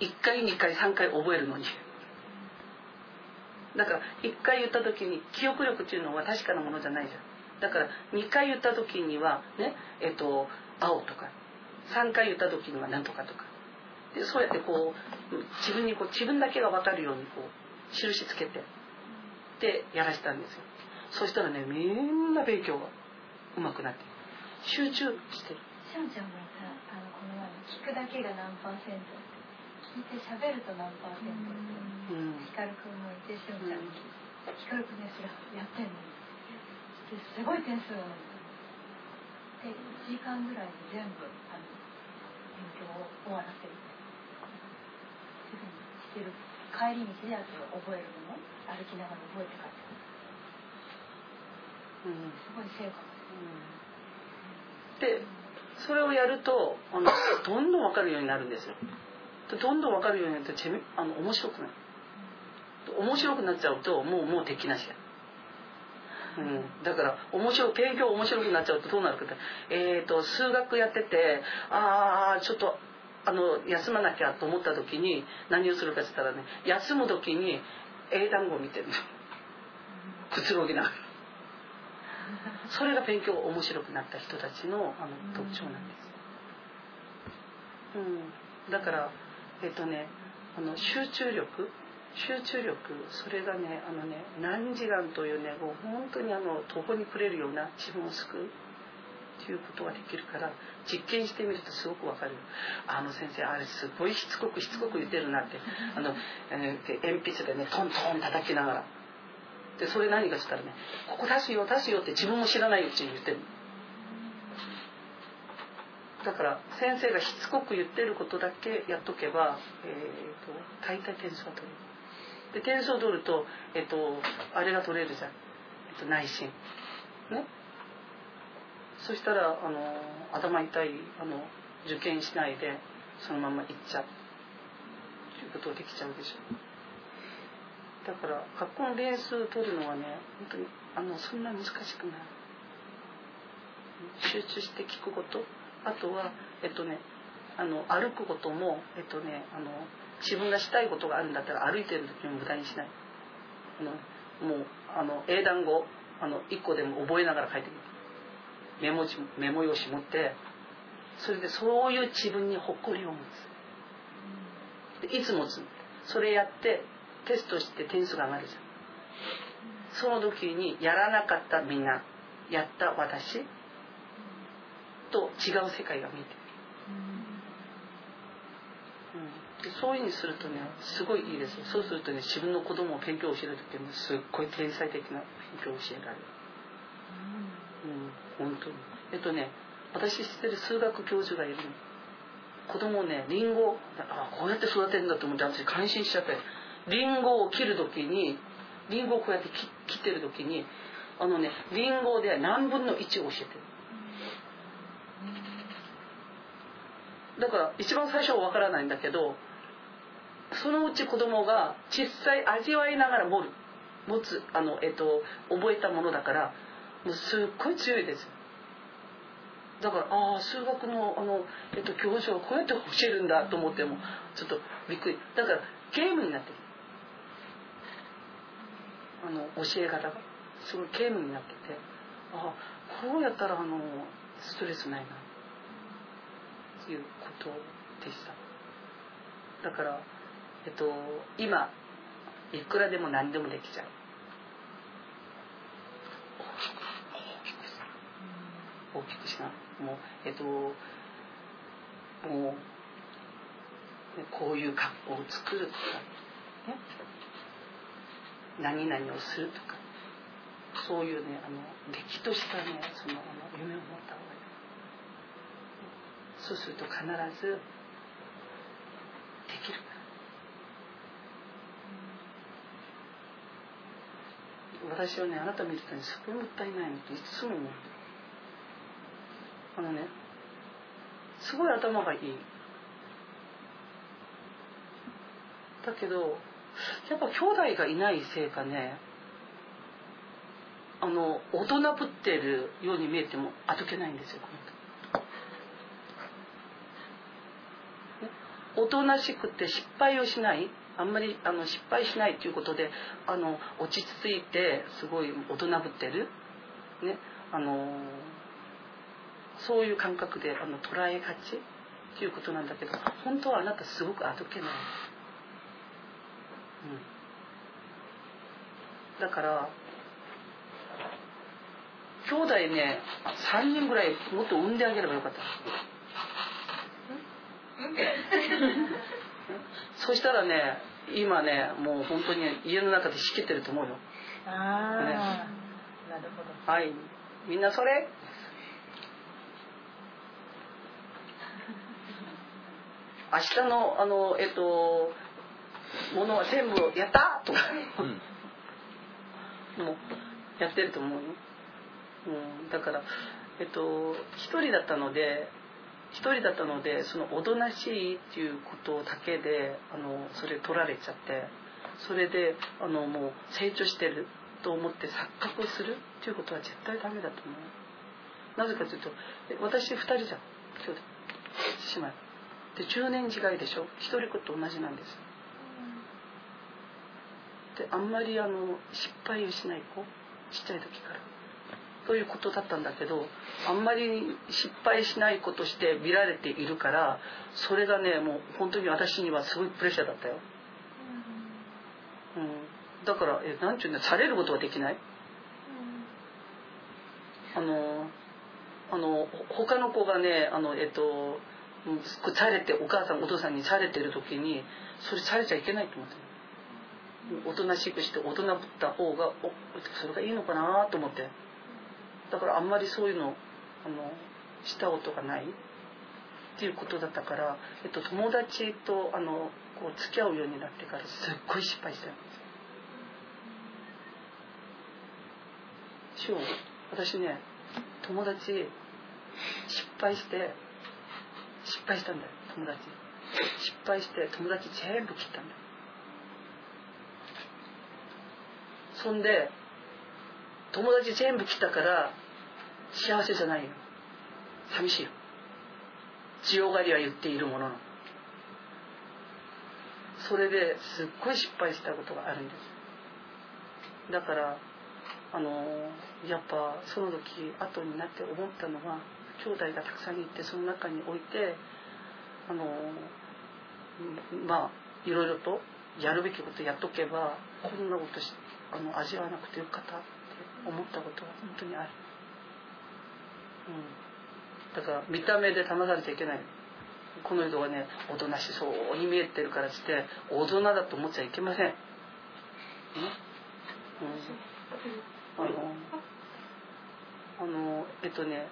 1回2回3回覚えるのにだから1回言った時に記憶力っていうのは確かなものじゃないじゃん。だから2回言った時にはねえっと青とか3回言った時には何とかとか。でそうやってこう自分にこう自分だけが分かるようにこう印つけてでやらせたんですよ。そしたらねみんな勉強がうまくなって集中してる。しおんちゃんもさあのこの前聞くだけが何パーセント。聞いて喋ると何パーセントって光くんもいてしんちゃんに光くんねそれやってんのすごい点数が伸びたで1時間ぐらいで全部あの勉強を終わらせるすぐにしてる帰り道であと覚えるもの歩きながら覚えて帰ってくるうん。すごい成果がでそれをやるとあのどんどん分かるようになるんですよ。どんどん分かるようになってちあの面白くなる。面白くなっちゃうともうもう敵なしや、うん、だから面白い勉強面白くなっちゃうとどうなるかって。えっ、と数学やっててああちょっとあの休まなきゃと思った時に何をするかって言ったらね休む時に英単語を見てるの。くつろぎながら。それが勉強面白くなった人たちのあの特徴なんです、うん、だからえっとねあの集中力。集中力それがねあのね何時間というねもう本当にあの途方に暮れるような自分を救う。っていうことができるから実験してみるとすごくわかる。あの先生あれすごいしつこくしつこく言ってるなって。あの、えー鉛筆でねトントン叩きながら。でそれ何かっつったらね「ここ出すよ出すよ」って自分も知らないうちに言ってるだから先生がしつこく言ってることだけやっとけば、えー、と大体点数は取れる。で点数を取ると,、えー、とあれが取れるじゃん、えー、と内心。ね。そしたらあの頭痛いあの受験しないでそのまま行っちゃう。ということができちゃうでしょ。だから学校の練数取るのはね本当にあのそんな難しくない。集中して聞くこと。あとはえっとねあの歩くこともえっとねあの自分がしたいことがあるんだったら歩いてる時も無駄にしない。あのもうあの英単語あの1個でも覚えながら書いてみる。メモメモ用紙持ってそれでそういう自分に誇りを持つ。でいつ持つそれやってテストして点数が上がるじゃん。その時にやらなかったみんなやった私と違う世界が見えてる、うん、でそういうふうにするとねすごいいいですよ。そうするとね自分の子供を勉強を教える時もすっごい天才的な勉強を教えられる。うん。本当に。えっとね私知ってる数学教授がいるの。子供をねリンゴあこうやって育てるんだと思って私感心しちゃって。リンゴを切る時にリンゴをこうやって切ってる時にあのねリンゴで何分の1を教えてる。だから一番最初は分からないんだけどそのうち子供が実際味わいながら持る。持つあの、えっと、覚えたものだからもうすっごい強いです。だからああ数学のあの、えっと、教授はこうやって教えるんだと思ってもちょっとびっくり。だからゲームになってる。あの教え方が。すごいゲームになってて。ああこうやったらあのストレスないな。っていう。とでした。だからえっと今いくらでも何でもできちゃう。大きくした。もうえっともうこういう格好を作るとかね。何々をするとか。そういうねあのとしたねそのあの夢を持った方がそうすると必ずできる私はねあなた見てたらすごいもったいないのっていつも思う。あのねすごい頭がいい。だけどやっぱ兄弟がいないせいかねあの大人ぶってるように見えてもあどけないんですよおとなしくて失敗をしないあんまりあの失敗しないということであの落ち着いてすごい大人ぶってる、ねあのそういう感覚であの捉えがちっていうことなんだけど本当はあなたすごくあどけない。うんだから兄弟ね3人ぐらいもっと産んであげればよかったそしたらね今ねもう本当に家の中でしけてると思うよ。ああ、ね、なるほど。はい。みんなそれ？明日のあのえっとものは全部やった？とか、うん、もうやってると思うよ、うん、だからえっと一人だったので一人だったのでそのおとなしいっていうことだけであのそれ取られちゃってそれであのもう成長してると思って錯覚するっていうことは絶対ダメだと思う。なぜかというと私2人じゃん。兄弟。姉妹。で10年違いでしょ。一人子と同じなんです。であんまりあの失敗をしない子。ちっちゃい時からということだったんだけどあんまり失敗しない子として見られているからそれがねもう本当に私にはすごいプレッシャーだったよ、うん、だからえなんちゅうのされることができない、あのあの他の子がねあのえっとされてお母さんお父さんにされてる時にそれされちゃいけないと思っておとなしくして大人ぶった方がおそれがいいのかなと思ってだからあんまりそういうのあのしたことがないっていうことだったから、えっと、友達とあのこう付き合うようになってからすっごい失敗したんですよ。私ね友達失敗して失敗したんだよ友達失敗して友達全部切ったんだよそんで友達全部来たから幸せじゃないよ。寂しいよ。強がりは言っているものの。それですっごい失敗したことがあるんです。だからあのやっぱその時後になって思ったのは兄弟がたくさんいてその中においてあのまあいろいろとやるべきことやっとけばこんなことしあの味わわなくてよかった。思ったことは本当にある、うん、だから見た目で騙されちゃいけない。この人がねおとなしそうに見えてるからして大人だと思っちゃいけません、ねうん、あのあのえっとね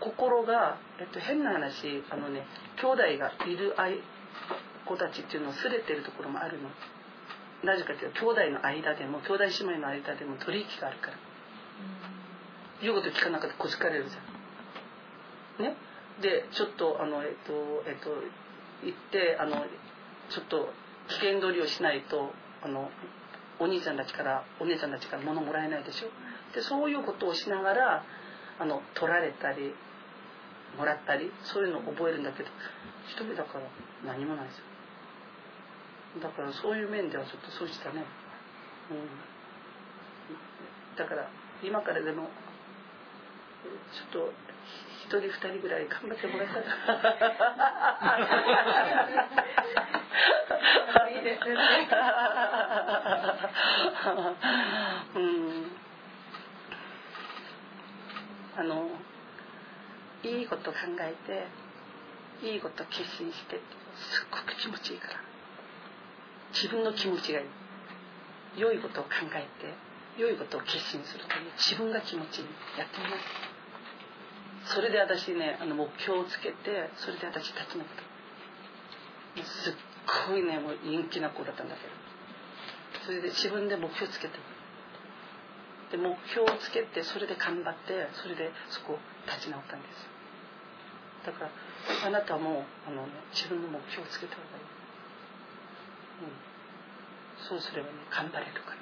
心が、えっと、変な話あのね兄弟がいる子たちっていうのをすれてるところもあるの。なぜかというと兄弟の間でも兄弟姉妹の間でも取引があるから。言うこと聞かなかったらこじかれるじゃん。ね？でちょっとあのえっとえっと行ってあのちょっと危険取りをしないとあのお兄ちゃんたちからお姉ちゃんたちから物もらえないでしょ？でそういうことをしながらあの取られたりもらったりそういうのを覚えるんだけど一人だから何もないですよだからそういう面ではちょっとそうしたね、うん、だから今からでもちょっと一人二人ぐらい頑張ってもらえたら いいですね。うん。あのいいこと考えていいこと決心してすっごく気持ちいいから。自分の気持ちがいい良いことを考えて良いことを決心するという自分が気持ちいいやってみますそれで私ねあの目標をつけてそれで私立ち直ったすっごいねもう陰気な子だったんだけど。それで自分で目標をつけてで目標をつけてそれで頑張ってそれでそこを立ち直ったんです。だからあなたもあの、ね、自分の目標をつけた方がいい、そうすればね頑張れるか。ら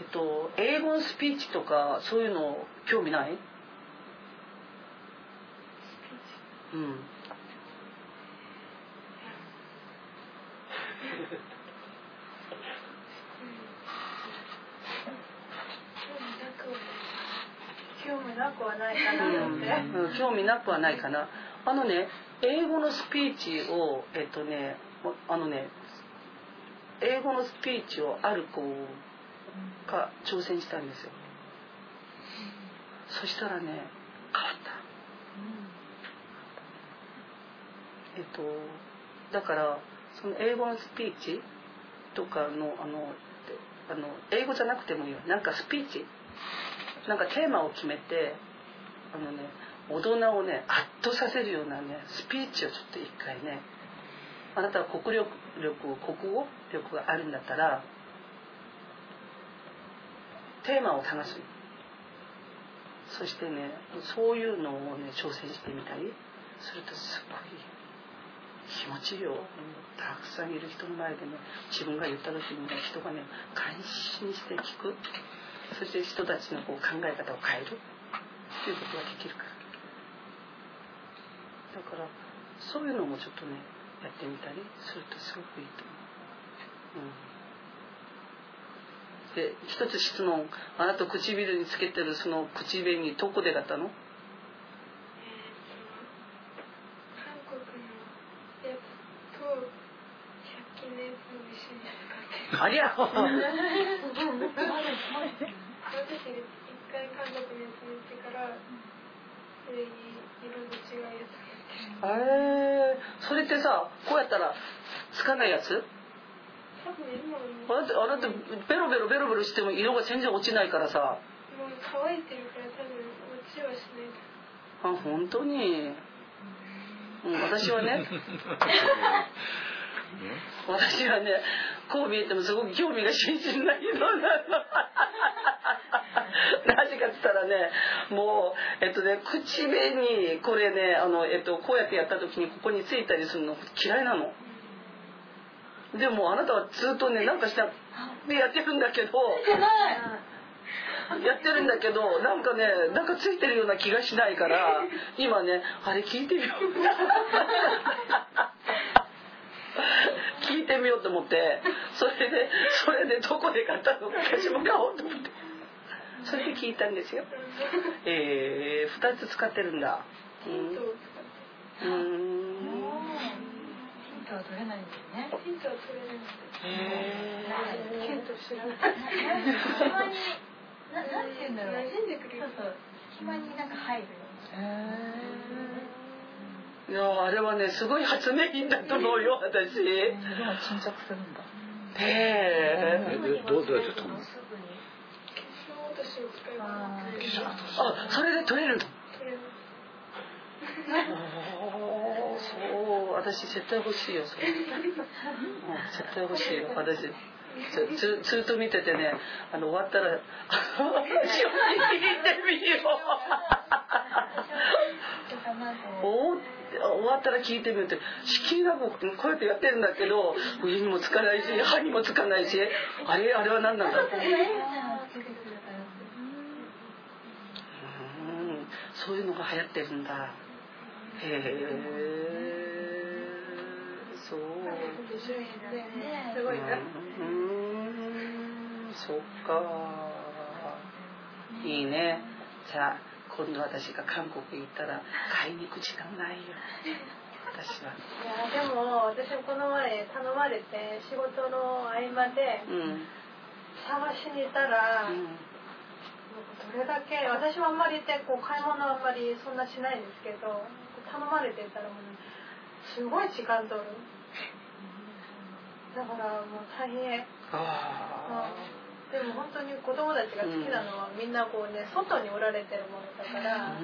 えっと英語のスピーチとかそういうの興味ない？うん。なくはないかなうん、興味なくはないかな。あのね英語のスピーチをえっとねあのね英語のスピーチをある子が挑戦したんですよ。そしたらね変わった。えっとだからその英語のスピーチとかのあのあの英語じゃなくてもいいよ。なんかスピーチ。なんかテーマを決めてあのね大人をね圧倒させるようなねスピーチをちょっと一回ねあなたは国力力国語力があるんだったらテーマを探す。そしてねそういうのをね挑戦してみたりするとすごい気持ちいいよ。たくさんいる人の前でね自分が言った時にね人がね感心して聞く。そして人たちのこう考え方を変える。ということができるから。だからそういうのもちょっとねやってみたりするとすごくいいと思う、うん、で一つ質問。あなた唇につけてるその口紅どこで買ったの？ありゃ私一回韓国のやつ見てからそれに色の違うやつへえそれってさこうやったらつかないやつ？多分今あなたあなたベロベロベロベロしても色が全然落ちないからさ。もう乾いてるから多分落ちはしない。あ本当に、うん、私はね。私はねこう見えてもすごく興味が津々な色なのなぜかっつったらねもうえっとね口紅これねあの、えっと、こうやってやった時にここについたりするの嫌いなの。でもあなたはずっとねなんかしたでやってるんだけど。やってるんだけどなんかねなんかついてるような気がしないから今ねあれ聞いてみよう。聞いてみようと思って。それでそれでどこで買ったの私も買おうと思ってそれで聞いたんですよ。えー、2つ使ってるんだ。ヒントを使うんヒントは取れないんだよねヒントは取れないんでへヒント知らない隙間にななんて。言うん。だろう馴染ん。でくれるそうそう隙間になんか入るよいやあれはねすごい発明品だと思うよ私。へでも沈着するんだ。ええどうどうやって取る？のあー取れるあそれで取れる。の取れるそう私絶対欲しいよそれ、うん、絶対欲しいよ私。ずずっと見ててねあの終わったら私を聞いてみよう。お終わったら聞いてみるって。敷居がこうこうやってやってるんだけど上にもつかないし歯にもつかないし。あれあれは何なんだろううんそういうのが流行ってるんだ。へえそう。すごいなうん。そっか。いいね。じゃあ今度私が韓国行ったら買いに行く時間ないよ。私は。いやでも私もこの前頼まれて仕事の合間でうん。探しに行ったら、どれだけ私もあんまり行ってこう買い物あんまりそんなしないんですけど頼まれてたらもう、ね、すごい時間取る。だからもう大変。あでも本当に子供たちが好きなのは、みんなこうね外におられてるものだから、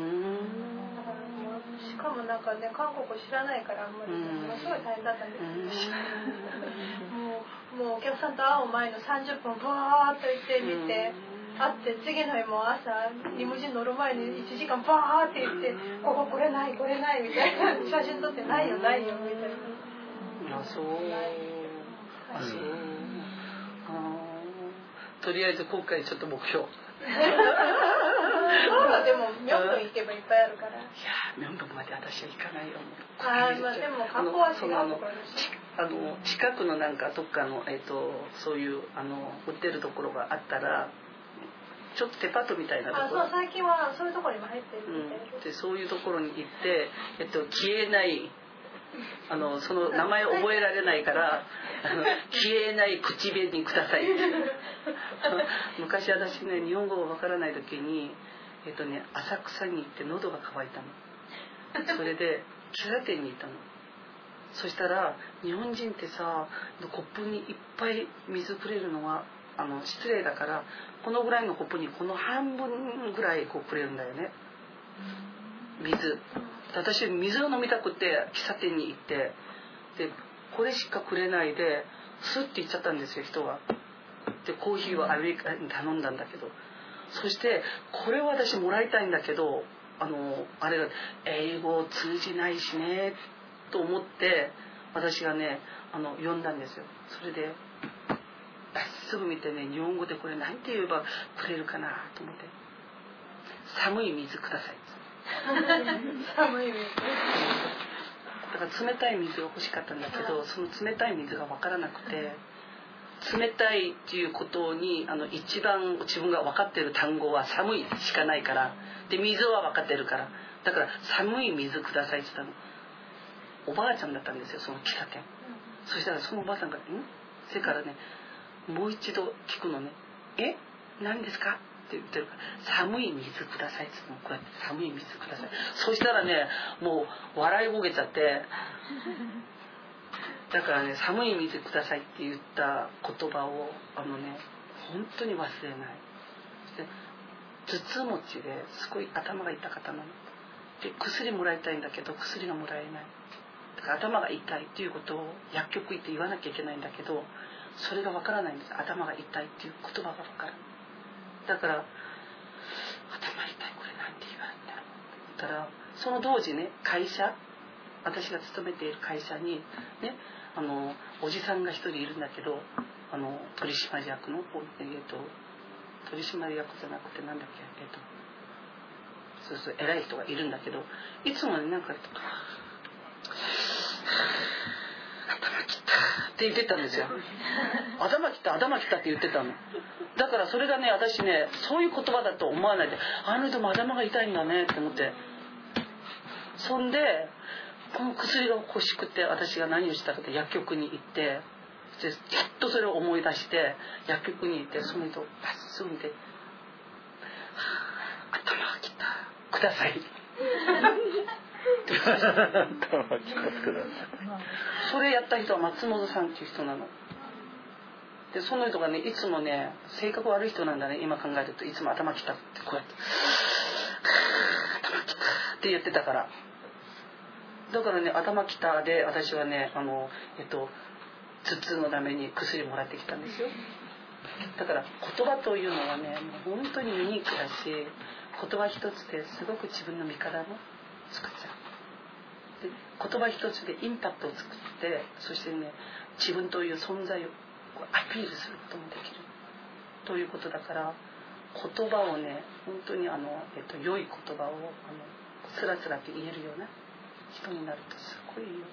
しかもなんかね韓国知らないからあんまりねものすごい大変だったんです。よ、もうもうお客さんと会う前の30分ブワーっと行ってみて、会って次の日も朝リムジン乗る前に1時間バーって行って「こここれないこれない」みたいな。写真撮って「ないよないよ」みたいな。あそう。あそうあーとりあえず今回ちょっと目標。いそうだでもミョンドン行けばいっぱいあるから。やーミョンドンまで私は行かないよあーまあでも観光は違うところです。ちあの近くのなんかどっかの、えっとそういうあの売ってるところがあったらちょっとデパートみたいなあところ。そう最近はそういうところにも入ってるうみたいん、でそういうところに行って、えっと、消えないあのその名前覚えられないからあの消えない口紅ください。昔私ね日本語がわからない時に、えっとね、浅草に行って喉が渇いたの。それで喫茶店に行ったの。そしたら日本人ってさコップにいっぱい水くれるのはあの失礼だからこのぐらいのコップにこの半分ぐらいこうくれるんだよね。水。私水を飲みたくて喫茶店に行ってでこれしかくれないでスッて行っちゃったんですよ人がでコーヒーをアメリカに頼んだんだけど。そしてこれを私もらいたいんだけどあのあれが英語通じないしねと思って私がねあの読んだんですよ。それですぐ見てね日本語でこれ何て言えばくれるかなと思って「寒い水ください」寒い水。だから冷たい水が欲しかったんだけどその冷たい水が分からなくて冷たいっていうことにあの一番自分が分かってる単語は寒いしかないからで水は分かってるから。だから寒い水くださいって言ったの。おばあちゃんだったんですよその喫茶店。そしたらそのおばあさんが「ん?」それからねもう一度聞くのね「え？何ですか?」って言ってるから「寒い水ください」って言ってもこうやって「寒い水ください」そしたらねもう笑いぼけちゃってだからね「寒い水ください」って言った言葉をあのね本当に忘れない。頭痛持ちですごい頭が痛かったの。ねで薬もらいたいんだけど薬がもらえない。頭が痛いっていうことを薬局行って言わなきゃいけないんだけどそれがわからないんです。頭が痛いっていう言葉がわからないだから頭痛いこれなんて言われるん。だろうったらその同時ね会社私が勤めている会社にねあのおじさんが一人いるんだけどあの取締役の、えー、と取締役じゃなくてなんだっけえっ、とそうそう偉い人がいるんだけどいつもねなんか頭きたって言ってたんですよ 頭きた頭きたって言ってたの。だからそれがね私ねそういう言葉だと思わないであの人も頭が痛いんだねって思って。そんでこの薬が欲しくて私が何をしたかって薬局に行ってでやっとそれを思い出して薬局に行ってその人バッスンで「頭がきた。ください」それやった人は松本さんっていう人なの。でその人がねいつもね性格悪い人なんだね。今考えるといつも頭きたってこうやって 頭きたって言ってたから。だからね頭きたで私はねあのえっと頭痛のために薬もらってきたんですよ。だから言葉というのはねもう本当にユニークだし言葉一つですごく自分の味方も作っちゃう。言葉一つでインパクトを作ってそしてね自分という存在をアピールすることもできる。ということだから言葉をね本当にあの、えっと、良い言葉をあのスラスラと言えるような人になるとすごいいいよ、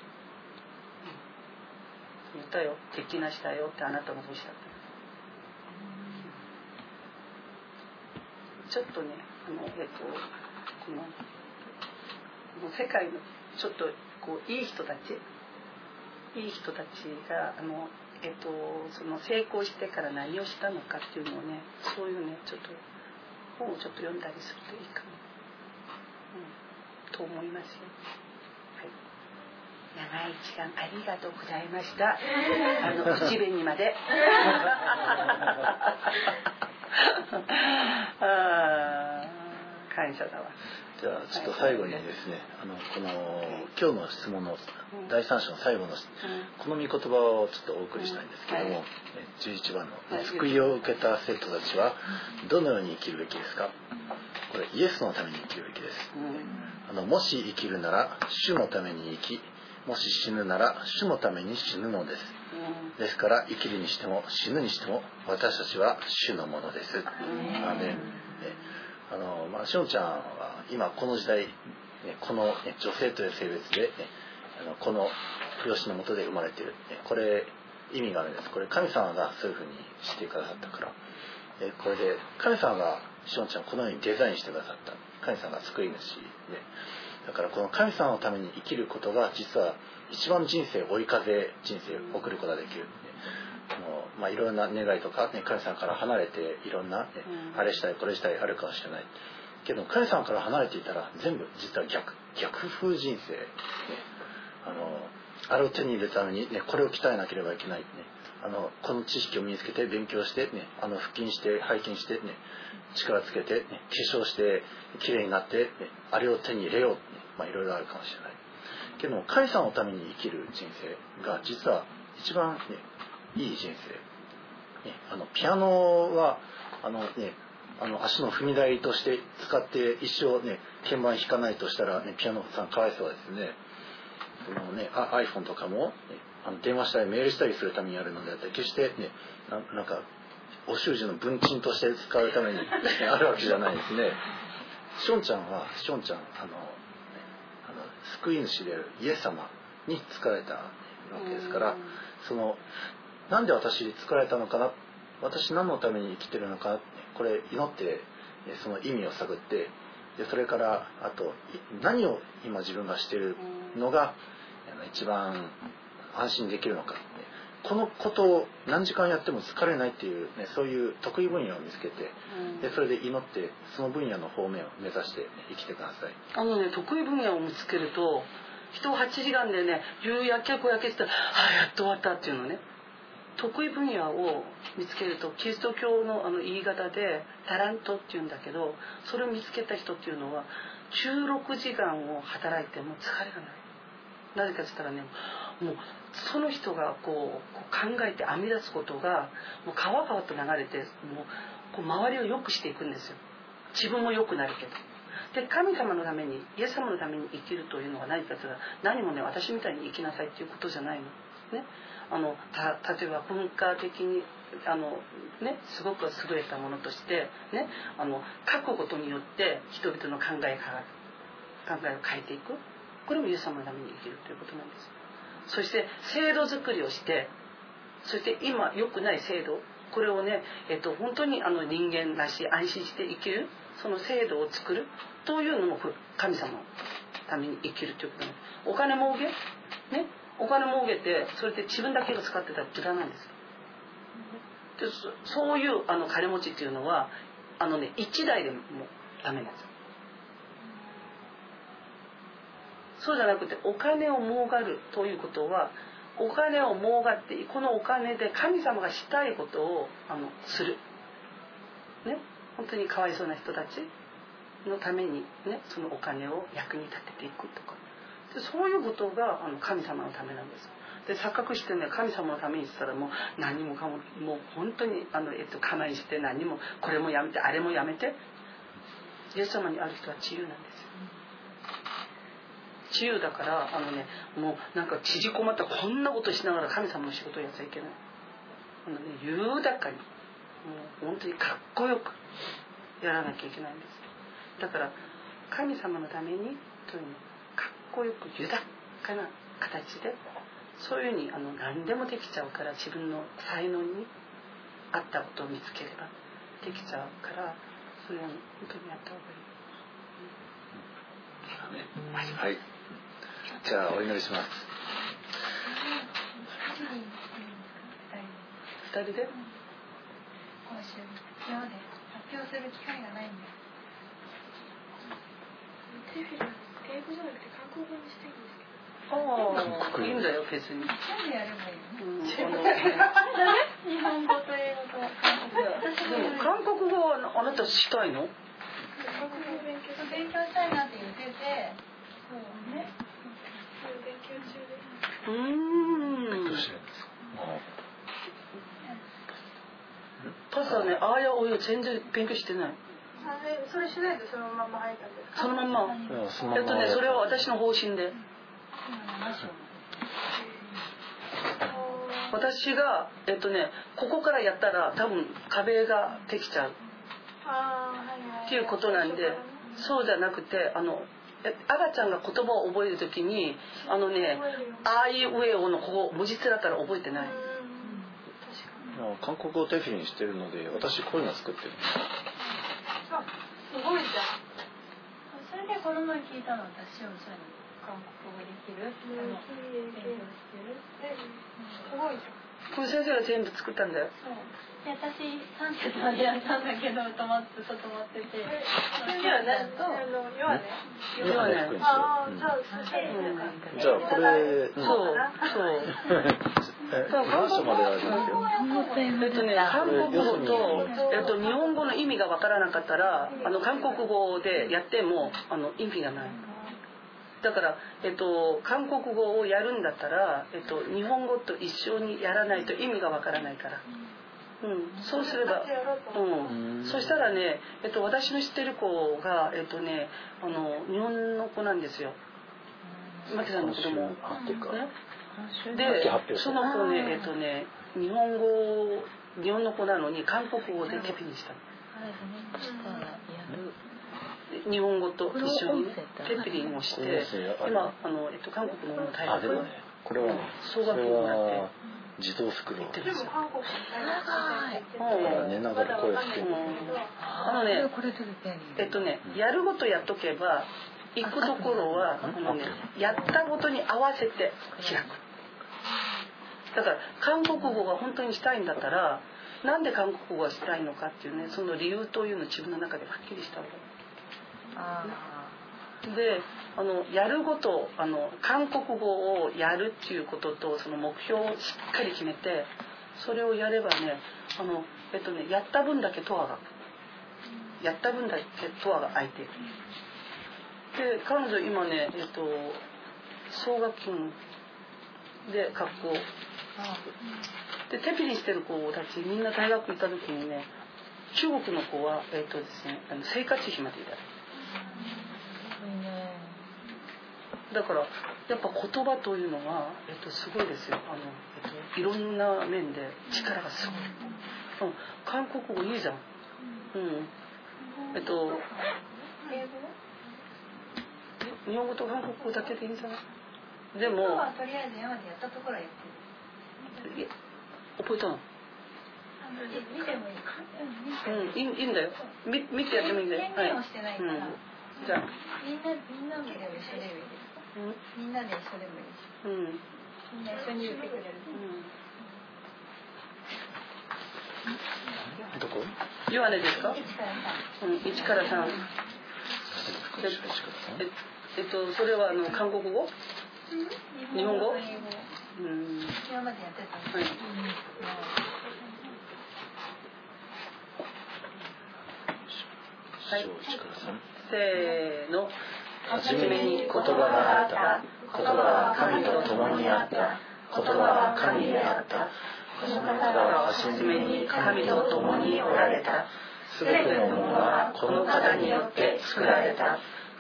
うん、言ったよ。敵なしだよ。ってあなたもおっしゃった。ちょっとねあの、えっと、このこの世界のちょっとこういい人たちいい人たちがあの、えっと、その成功してから何をしたのかっていうのをねそういうねちょっと本をちょっと読んだりするといいかも、うん、と思いますよ。はい長い時間ありがとうございました。あの口紅まで。あー感謝だわ。じゃあちょっと最後にですね、あのこの今日の質問の第三章の最後のこの御言葉をちょっとお送りしたいんですけども、はい11番の「救いを受けた生徒たちはどのように生きるべきですか?」これイエスのために生きるべきです。あのもし生きるなら主のために生きもし死ぬなら主のために死ぬのです。ですから生きるにしても死ぬにしても私たちは主のものです。アーメンねあのまあしおんちゃんは今この時代、ね、この、ね、女性という性別で、ね、あのこの養子のもとで生まれてる、ね、これ意味があるんです。これ神様がそういうふうにしてくださったから。えこれで神様がしおんちゃんをこのようにデザインしてくださった。神様が救い主で。だからこの神様のために生きることが実は一番人生追い風人生を送ることができる。の、まあ、いろんな願いとか、ね、神様から離れていろんな、ねうん。あれしたいこれしたいあるかもしれない。けど神様から離れていたら全部実は逆逆風人生、ね、あのあれを手に入れるために、ね、これを鍛えなければいけない、ね、あのこの知識を身につけて勉強して、ね、あの腹筋して背筋して、ね、力つけて、ね、化粧して綺麗になって、ね、あれを手に入れよう、ね。まあ、いろいろあるかもしれない。けども神様のために生きる人生が実は一番、ね、いい人生、ね、あのピアノはあの、ね、あの足の踏み台として使って一生ね鍵盤弾かないとしたら、ね、ピアノさんかわいそうですね。そのねあ iPhone とかも、ね、あの電話したりメールしたりするためにやるのであって決してねななんかお習字の文鎮として使うために あるわけじゃないですね。しょんちゃんはしょんちゃんあの,、ね、あの救い主であるイエス様に使われたわけですからそのなんで私作られたのかな？私何のために生きてるのか？これ祈ってその意味を探ってでそれからあと何を今自分がしているのが一番安心できるのか？このことを何時間やっても疲れないっていう、ね、そういう得意分野を見つけてでそれで祈ってその分野の方面を目指して、生きてください。あのね得意分野を見つけると人8時間でね夕焼け小焼けして「ああやっと終わった」っていうのね。得意分野を見つけるとキリスト教のあの言い方でタラントっていうんだけどそれを見つけた人っていうのは16時間を働いても疲れがない。なぜかっつったらねもうその人がこう考えて編み出すことがもう川々と流れてもうこう周りを良くしていくんですよ。自分も良くなるけど。で神様のためにイエス様のために生きるというのは何かというと何もね私みたいに生きなさいっていうことじゃないの。ね、あの例えば文化的にあの、ね、すごく優れたものとして、ね、あの書くことによって人々の考え考えを変えていく。これもイエス様のために生きるということなんです。そして制度作りをしてそして今良くない制度。これをね、えっと、本当にあの人間らしい安心して生きる。その制度を作る。というのも神様のために生きるということなんです。お金儲け。ね。お金儲けてそれで自分だけが使ってたら無駄なんですでそういうあの金持ちっていうのはあのね一台でもダメなんですそうじゃなくてお金を儲かるということはお金を儲かってこのお金で神様がしたいことをあのする。ね。本当にかわいそうな人たちのためにねそのお金を役に立てていくとか。そういうことがあの神様のためなんです。で錯覚してね神様のためにしたらもう何もかももう本当にあの、えっと、我慢して何もこれもやめてあれもやめて。イエス様にある人は自由なんです自由だからあのねもうなんか縮こまったこんなことしながら神様の仕事をやっちゃいけない。あの、ね、豊かにもう本当にかっこよくやらなきゃいけないんです。だから神様のためにというかっこよく豊かな形でそういうふうにあの何でもできちゃうから自分の才能に合ったことを見つければできちゃうからそれは本当にやった方がいい。はい。じゃあお祈りします。二人で？講習今日で発表する機会がないんでテ国語にしていいんですけど。ああいいんだよ別に、なんでやればいいのうん、日本語と英語。と韓国語私でも韓国語はあなたしたいの？韓国語勉強し勉強したいなって言ってて。そうね。勉強中ですうーん。どうしてるん。ですか。パスはねあーやおや全然勉強してないそれしないとそのまま入ったんですか？そのまんま。いやそのままえっとねそれは私の方針で。今7章私がえっとねここからやったら多分壁ができちゃう。あーはいはいっていうことなんでそうじゃなくてあのえ赤ちゃんが言葉を覚える時にあのね覚えるよ「あいうえお」のここ文字面から覚えてない。韓国語をテフィにしてるので、私こういうの作ってるんです。あすごいじゃんそれでこの前聞いたの私もそういうの韓国語できる？あの勉強してる。えすごいじゃん。これ先生が全部作ったんだよ。そう。で私3節までやったんだけど止まってちょっと待ってて。え先生はねとあの要はね要はねああてじゃあそしたらいいのかう。んじゃあこれ、うんそう。そう。え 何章まであるんですよ。えっとね、韓国語と、えっと、日本語の意味がわからなかったらあの韓国語でやってもあの意味がない。だから、えっと、韓国語をやるんだったら、えっと、日本語と一緒にやらないと意味がわからないから、うん、そうすれば、うん、そしたらね、えっと、私の知ってる子が、えっとね、あの日本の子なんですよ。マキさんの子供、ね、あ、っていうか。でその子ねえっとね日本語日本の子なのに韓国語でテピにした日本語と一緒にねテピリンをして。今あの、えっと、韓国の大あ、で学これはになって。は自動スクロール。寝ながら声してる。あのねえっとねやることやっとけば行くところはあのねやったことに合わせて開く。だから韓国語が本当にしたいんだったらなんで韓国語がしたいのかっていうねその理由というのを自分の中ではっきりした方がいいであのやることあの韓国語をやるっていうこととその目標をしっかり決めてそれをやればねあの、えっとね、やった分だけトアがやった分だけトアが空いているで彼女今ねえっと奨学金で学校。でテピリしてる子たちみんな大学行った時にね中国の子は、えっとですね、あの生活費までいただだからやっぱ言葉というのは、えっと、すごいですよ。あの、えっと、いろんな面で力がすごい、うん、韓国語いいじゃん。うん。えっと英語日本語と韓国語だけでいいんじゃない？でも今はとりあえず山でやったところはやってる。い覚えたの？見てもいいうんいいいいんだよ。み見てやってもいいんだよ。宣言をしてないから、うん。じゃあ。みんなみんなでも一緒でもいいですみんなで一緒でもいいしう。んうん。みんな一緒に言ってくれる。どこ？ヨハネですか？一からさうん1から3ええっとそれはあの韓国語？日本語うん。今までやってたのはい。はい。せーの。はじめに言葉があった。言葉は神と共にあった。言葉は神であった。その方は初めに神と共におられた。すべてのものはこの方によって作られた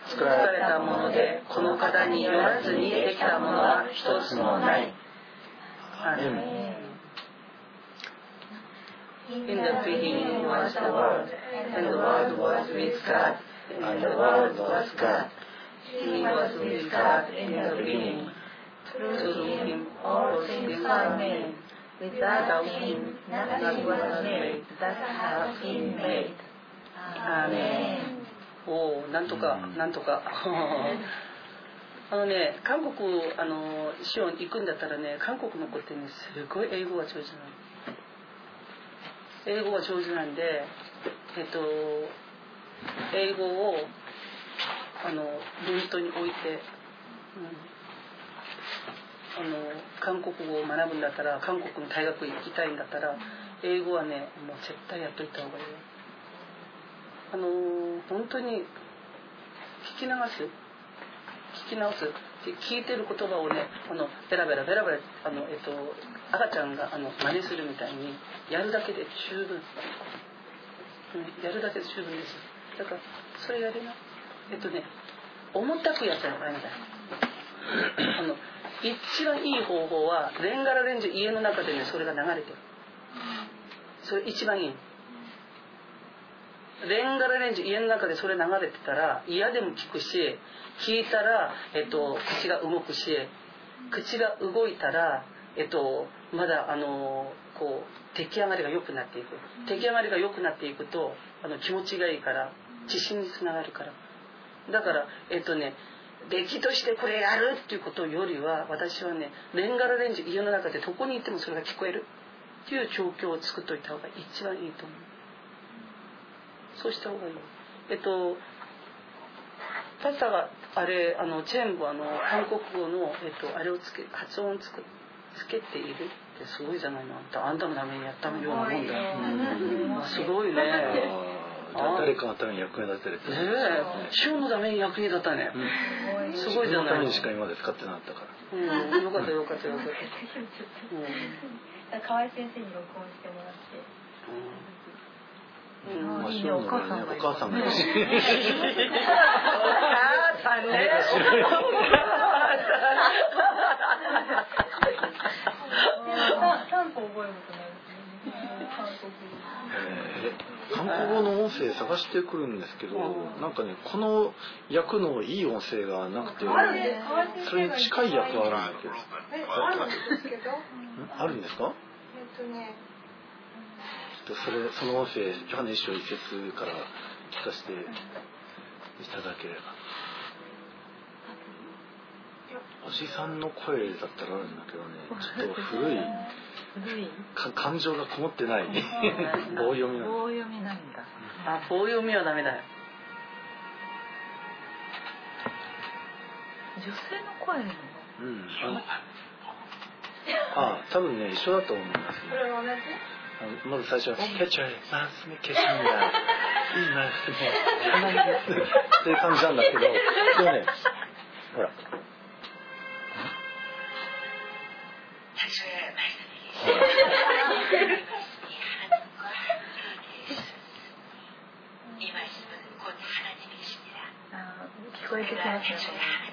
作られたものでこの方によらずにできたものは一つもないアーメン In the beginning was the Word, and the Word was with God, and the Word was God. He was with God in the beginning. Through him all things are made. Without him nothing was made that has been made. アーメンおお、なんとか、なんとか。あのね、韓国、あの、シオン行くんだったらね、韓国の子ってね、すごい英語が上手なの。英語が上手なんで、えっと、英語を、あの、文頭に置いて、うん、あの、韓国語を学ぶんだったら、韓国の大学行きたいんだったら、英語はね、もう絶対やっといた方がいいよ。あの、本当に、聞き流す。聞き直す。聞いてる言葉をね、あの、ベラベラベラベラ、あの、えっと、赤ちゃんが、あの、真似するみたいに、やるだけで十分。うん、やるだけで十分です。だから、それやりな。えっとね、重たくやったらダメだよ。あの、一番いい方法は、レンガラレンジ家の中でね、それが流れてる。それ一番いい。レンガレンジ家の中でそれ流れてたら嫌でも聞くし聞いたら、えっと、口が動くし口が動いたら、えっと、まだあのこう出来上がりが良くなっていく。出来上がりが良くなっていくとあの気持ちがいいから自信につながるから。だからえっとね出来としてこれやるっていうことよりは私はねレンガラレンジ家の中でどこにいてもそれが聞こえるっていう状況を作っといた方が一番いいと思う。そうした方がいい。えっとパスタがあれあの全部あの韓国語の、えっと、あれをつけ発音をつくつけているってすごいじゃないの。あんたあんたのためにやったようなもんだよ、うん。すごいね。誰かのために役に立てるってね。え。塩のために役に立ったね、すごいじゃない。ためにしか今まで使ってなかったから。うん、よかったよかったよかった、河合先生に録音してもらって。うんうん。まあいいね。お母さんがお母さんお母さんね。韓国語の音声探してくるんですけど、なんかねこの役のいい音声がなくてそれに近い役はあるんだけど。えあるんですけど。んあるんですか？えっとねとそれその音声ヨハネ一章一節から聞かせていただければ。おじさんの声だったらあるんだけどねちょっと古い古い。か感情がこもってない。棒読みなの棒読みなんだ。あ、棒読みはダメだよ。女性の声なの？うん。ああ多分ね一緒だと思いますそれは同じ？まず最初は「ケチャイマスメケシンだ」「いいマスメ花いです」っていう感じなんだけどでもねほら。あ聞こえてきますね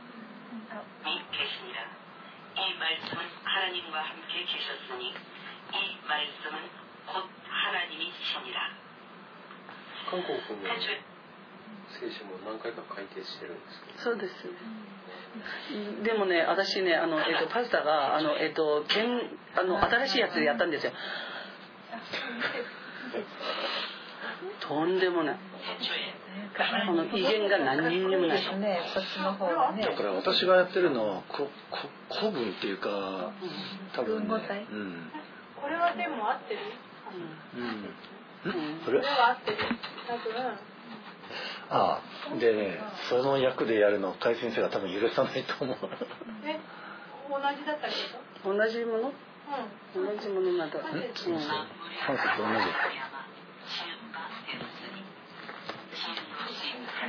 이 계시니라 이 말씀은 하나님과 함께 계셨으니 이 말씀은 곧 하나님이시니라 태초에 말씀이 私はこれで覚え 계시니라 이 말씀은 하나님과 함께 계셨으니 이 말씀은 곧 하나님이시니라 韓国も 태초에 聖書も何回か改訂してるんですけどそうですでもね私ねあの、えっとパスタがあの、えっとけんあの新しいやつでやったんですよ とんでもない。この威厳が何にもない、だから私がやってるのはここ古文っていうか多分、ね、うん、これはでも合ってる？うん、これは合ってる。多分。ああでねその役でやるの甲斐先生が多分許さないと思う。え？同じだったけど同じもの、うん、同じものなん、うん、う、同じ。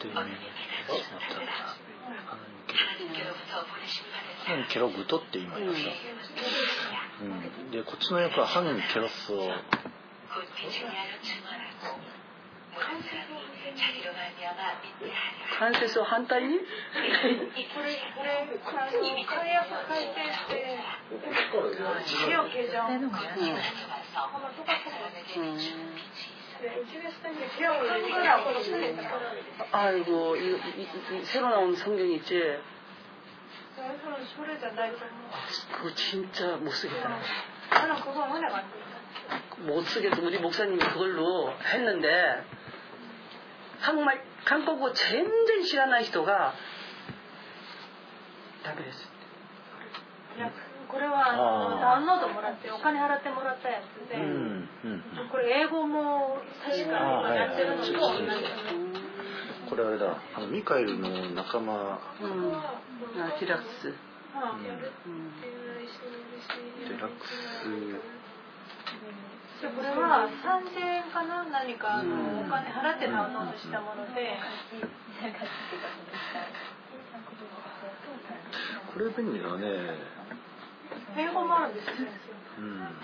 という意味ったんですハケログトって言いました、うん、でこっちの役はハケロスを関節を反対に。う 와서 똑같은 사람에게 음. 비추는 빛이 있어 네, 우주에서는 기억을 한거라고 했으니까 아이고 이, 이, 이, 새로 나온 성경 있지 그건 소리잖아 그거 진짜 못 쓰겠다 나는 그건 은혜가 안 돼. 못 쓰겠어 우리 목사님이 그걸로 했는데 한국말 한국어 전전 싫어하는 人がダメですいや これはあのダウンロードもらってお金払ってもらったやつで、うんうん、これ英語も確かにやってるのと同じ。これあれだ。あのミカエルの仲間、うん、あテラックス、うん、テラックス。でこれは三千円かな何かあのお金払ってダウンロードしたもので、これ便利だね。英語もあるんですよ、ね、うん、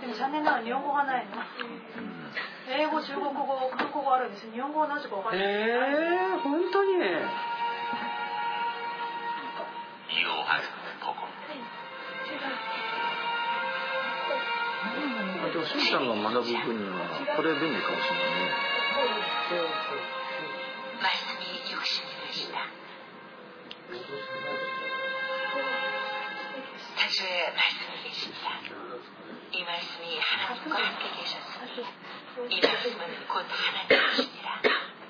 でも残念ながら日本語がないの、英語中国語韓国語あるんです日本語はなぜかわかんない。ええー、本当に？でも、しゅさんが学ぶ分には、これ便利かもしれないね。マスミでした。말씀이 계시니라 이 말씀이 하나님과 함께 계셨으니 이 말씀은 곧 하나님이시니라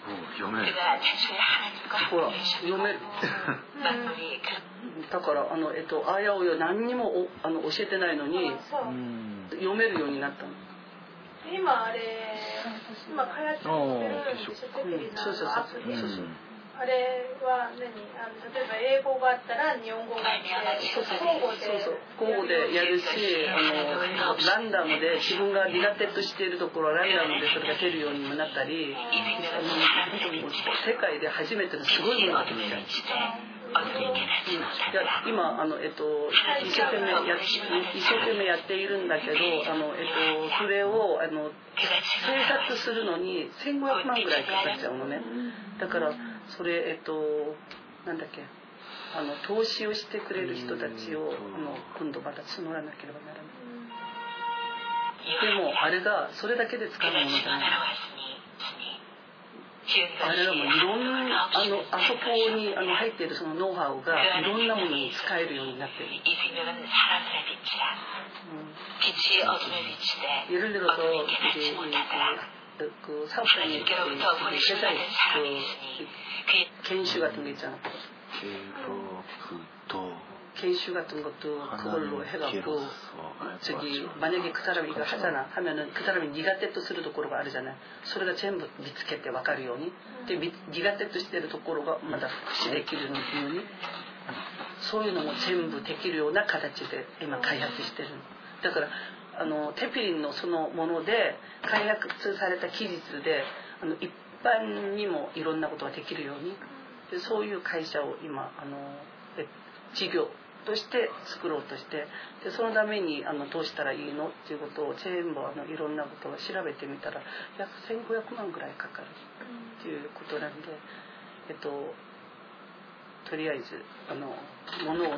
うん読める 그가 태초에 하나님과 ほら 함께 読める 계셨고 만물이 그 だからあのえっとあやおよ何にもおあの教えてないのにそううん読めるようになったの今あれ今開発してるんでしょテレビのそうそうそうアプリうん あれは何？あの例えば英語があったら日本語があって交互で交互でやるしあのランダムで自分が苦手としているところはランダムでそれが出るようにもなったり世界で初めてのすごいものが出てき。あのいや今あの、えっと、一生懸命や一生懸命やっているんだけどあの、えっと、それをあの制作するのに1500万ぐらいかかっちゃうのね。だからそれえっとなんだっけあの投資をしてくれる人たちをあの今度また募らなければならないでもあれがそれだけで使うもの 깨닫지 じゃない 못하라고 했으니 주니 지은 あれはもういろんなあ 것이 のあそこ 하나님과 にあの入っているそのノウハウがいろんなものに使えるようになっている、 이 생명은 사람들의 빛이라 うん 빛이 어둠에 비치되 예를 들어서 어둠이 깨닫지 이제 못하더라 그 사업장이 그 회사에 그研修 같은 게 있잖아.研修 같은 것도 그걸로 해갖고 저기 만약에 그 사람이 이거 하잖아 하면은 그 사람이 네가 때또する 도코로가 아르잖아. それが 전부 見つけてわかるように. 근데 네가 때또 してる 도코로가 まだ復習できるようにそういうのも全部できるような形で今開発してるだから あのテピリンのそのもので開発された技術であの一般にもいろんなことができるようにでそういう会社を今あの事業として作ろうとしてでそのためにあのどうしたらいいのっていうことを全部あのいろんなことを調べてみたら約1500万ぐらいかかるっていうことなんで、えっと、とりあえずあの物を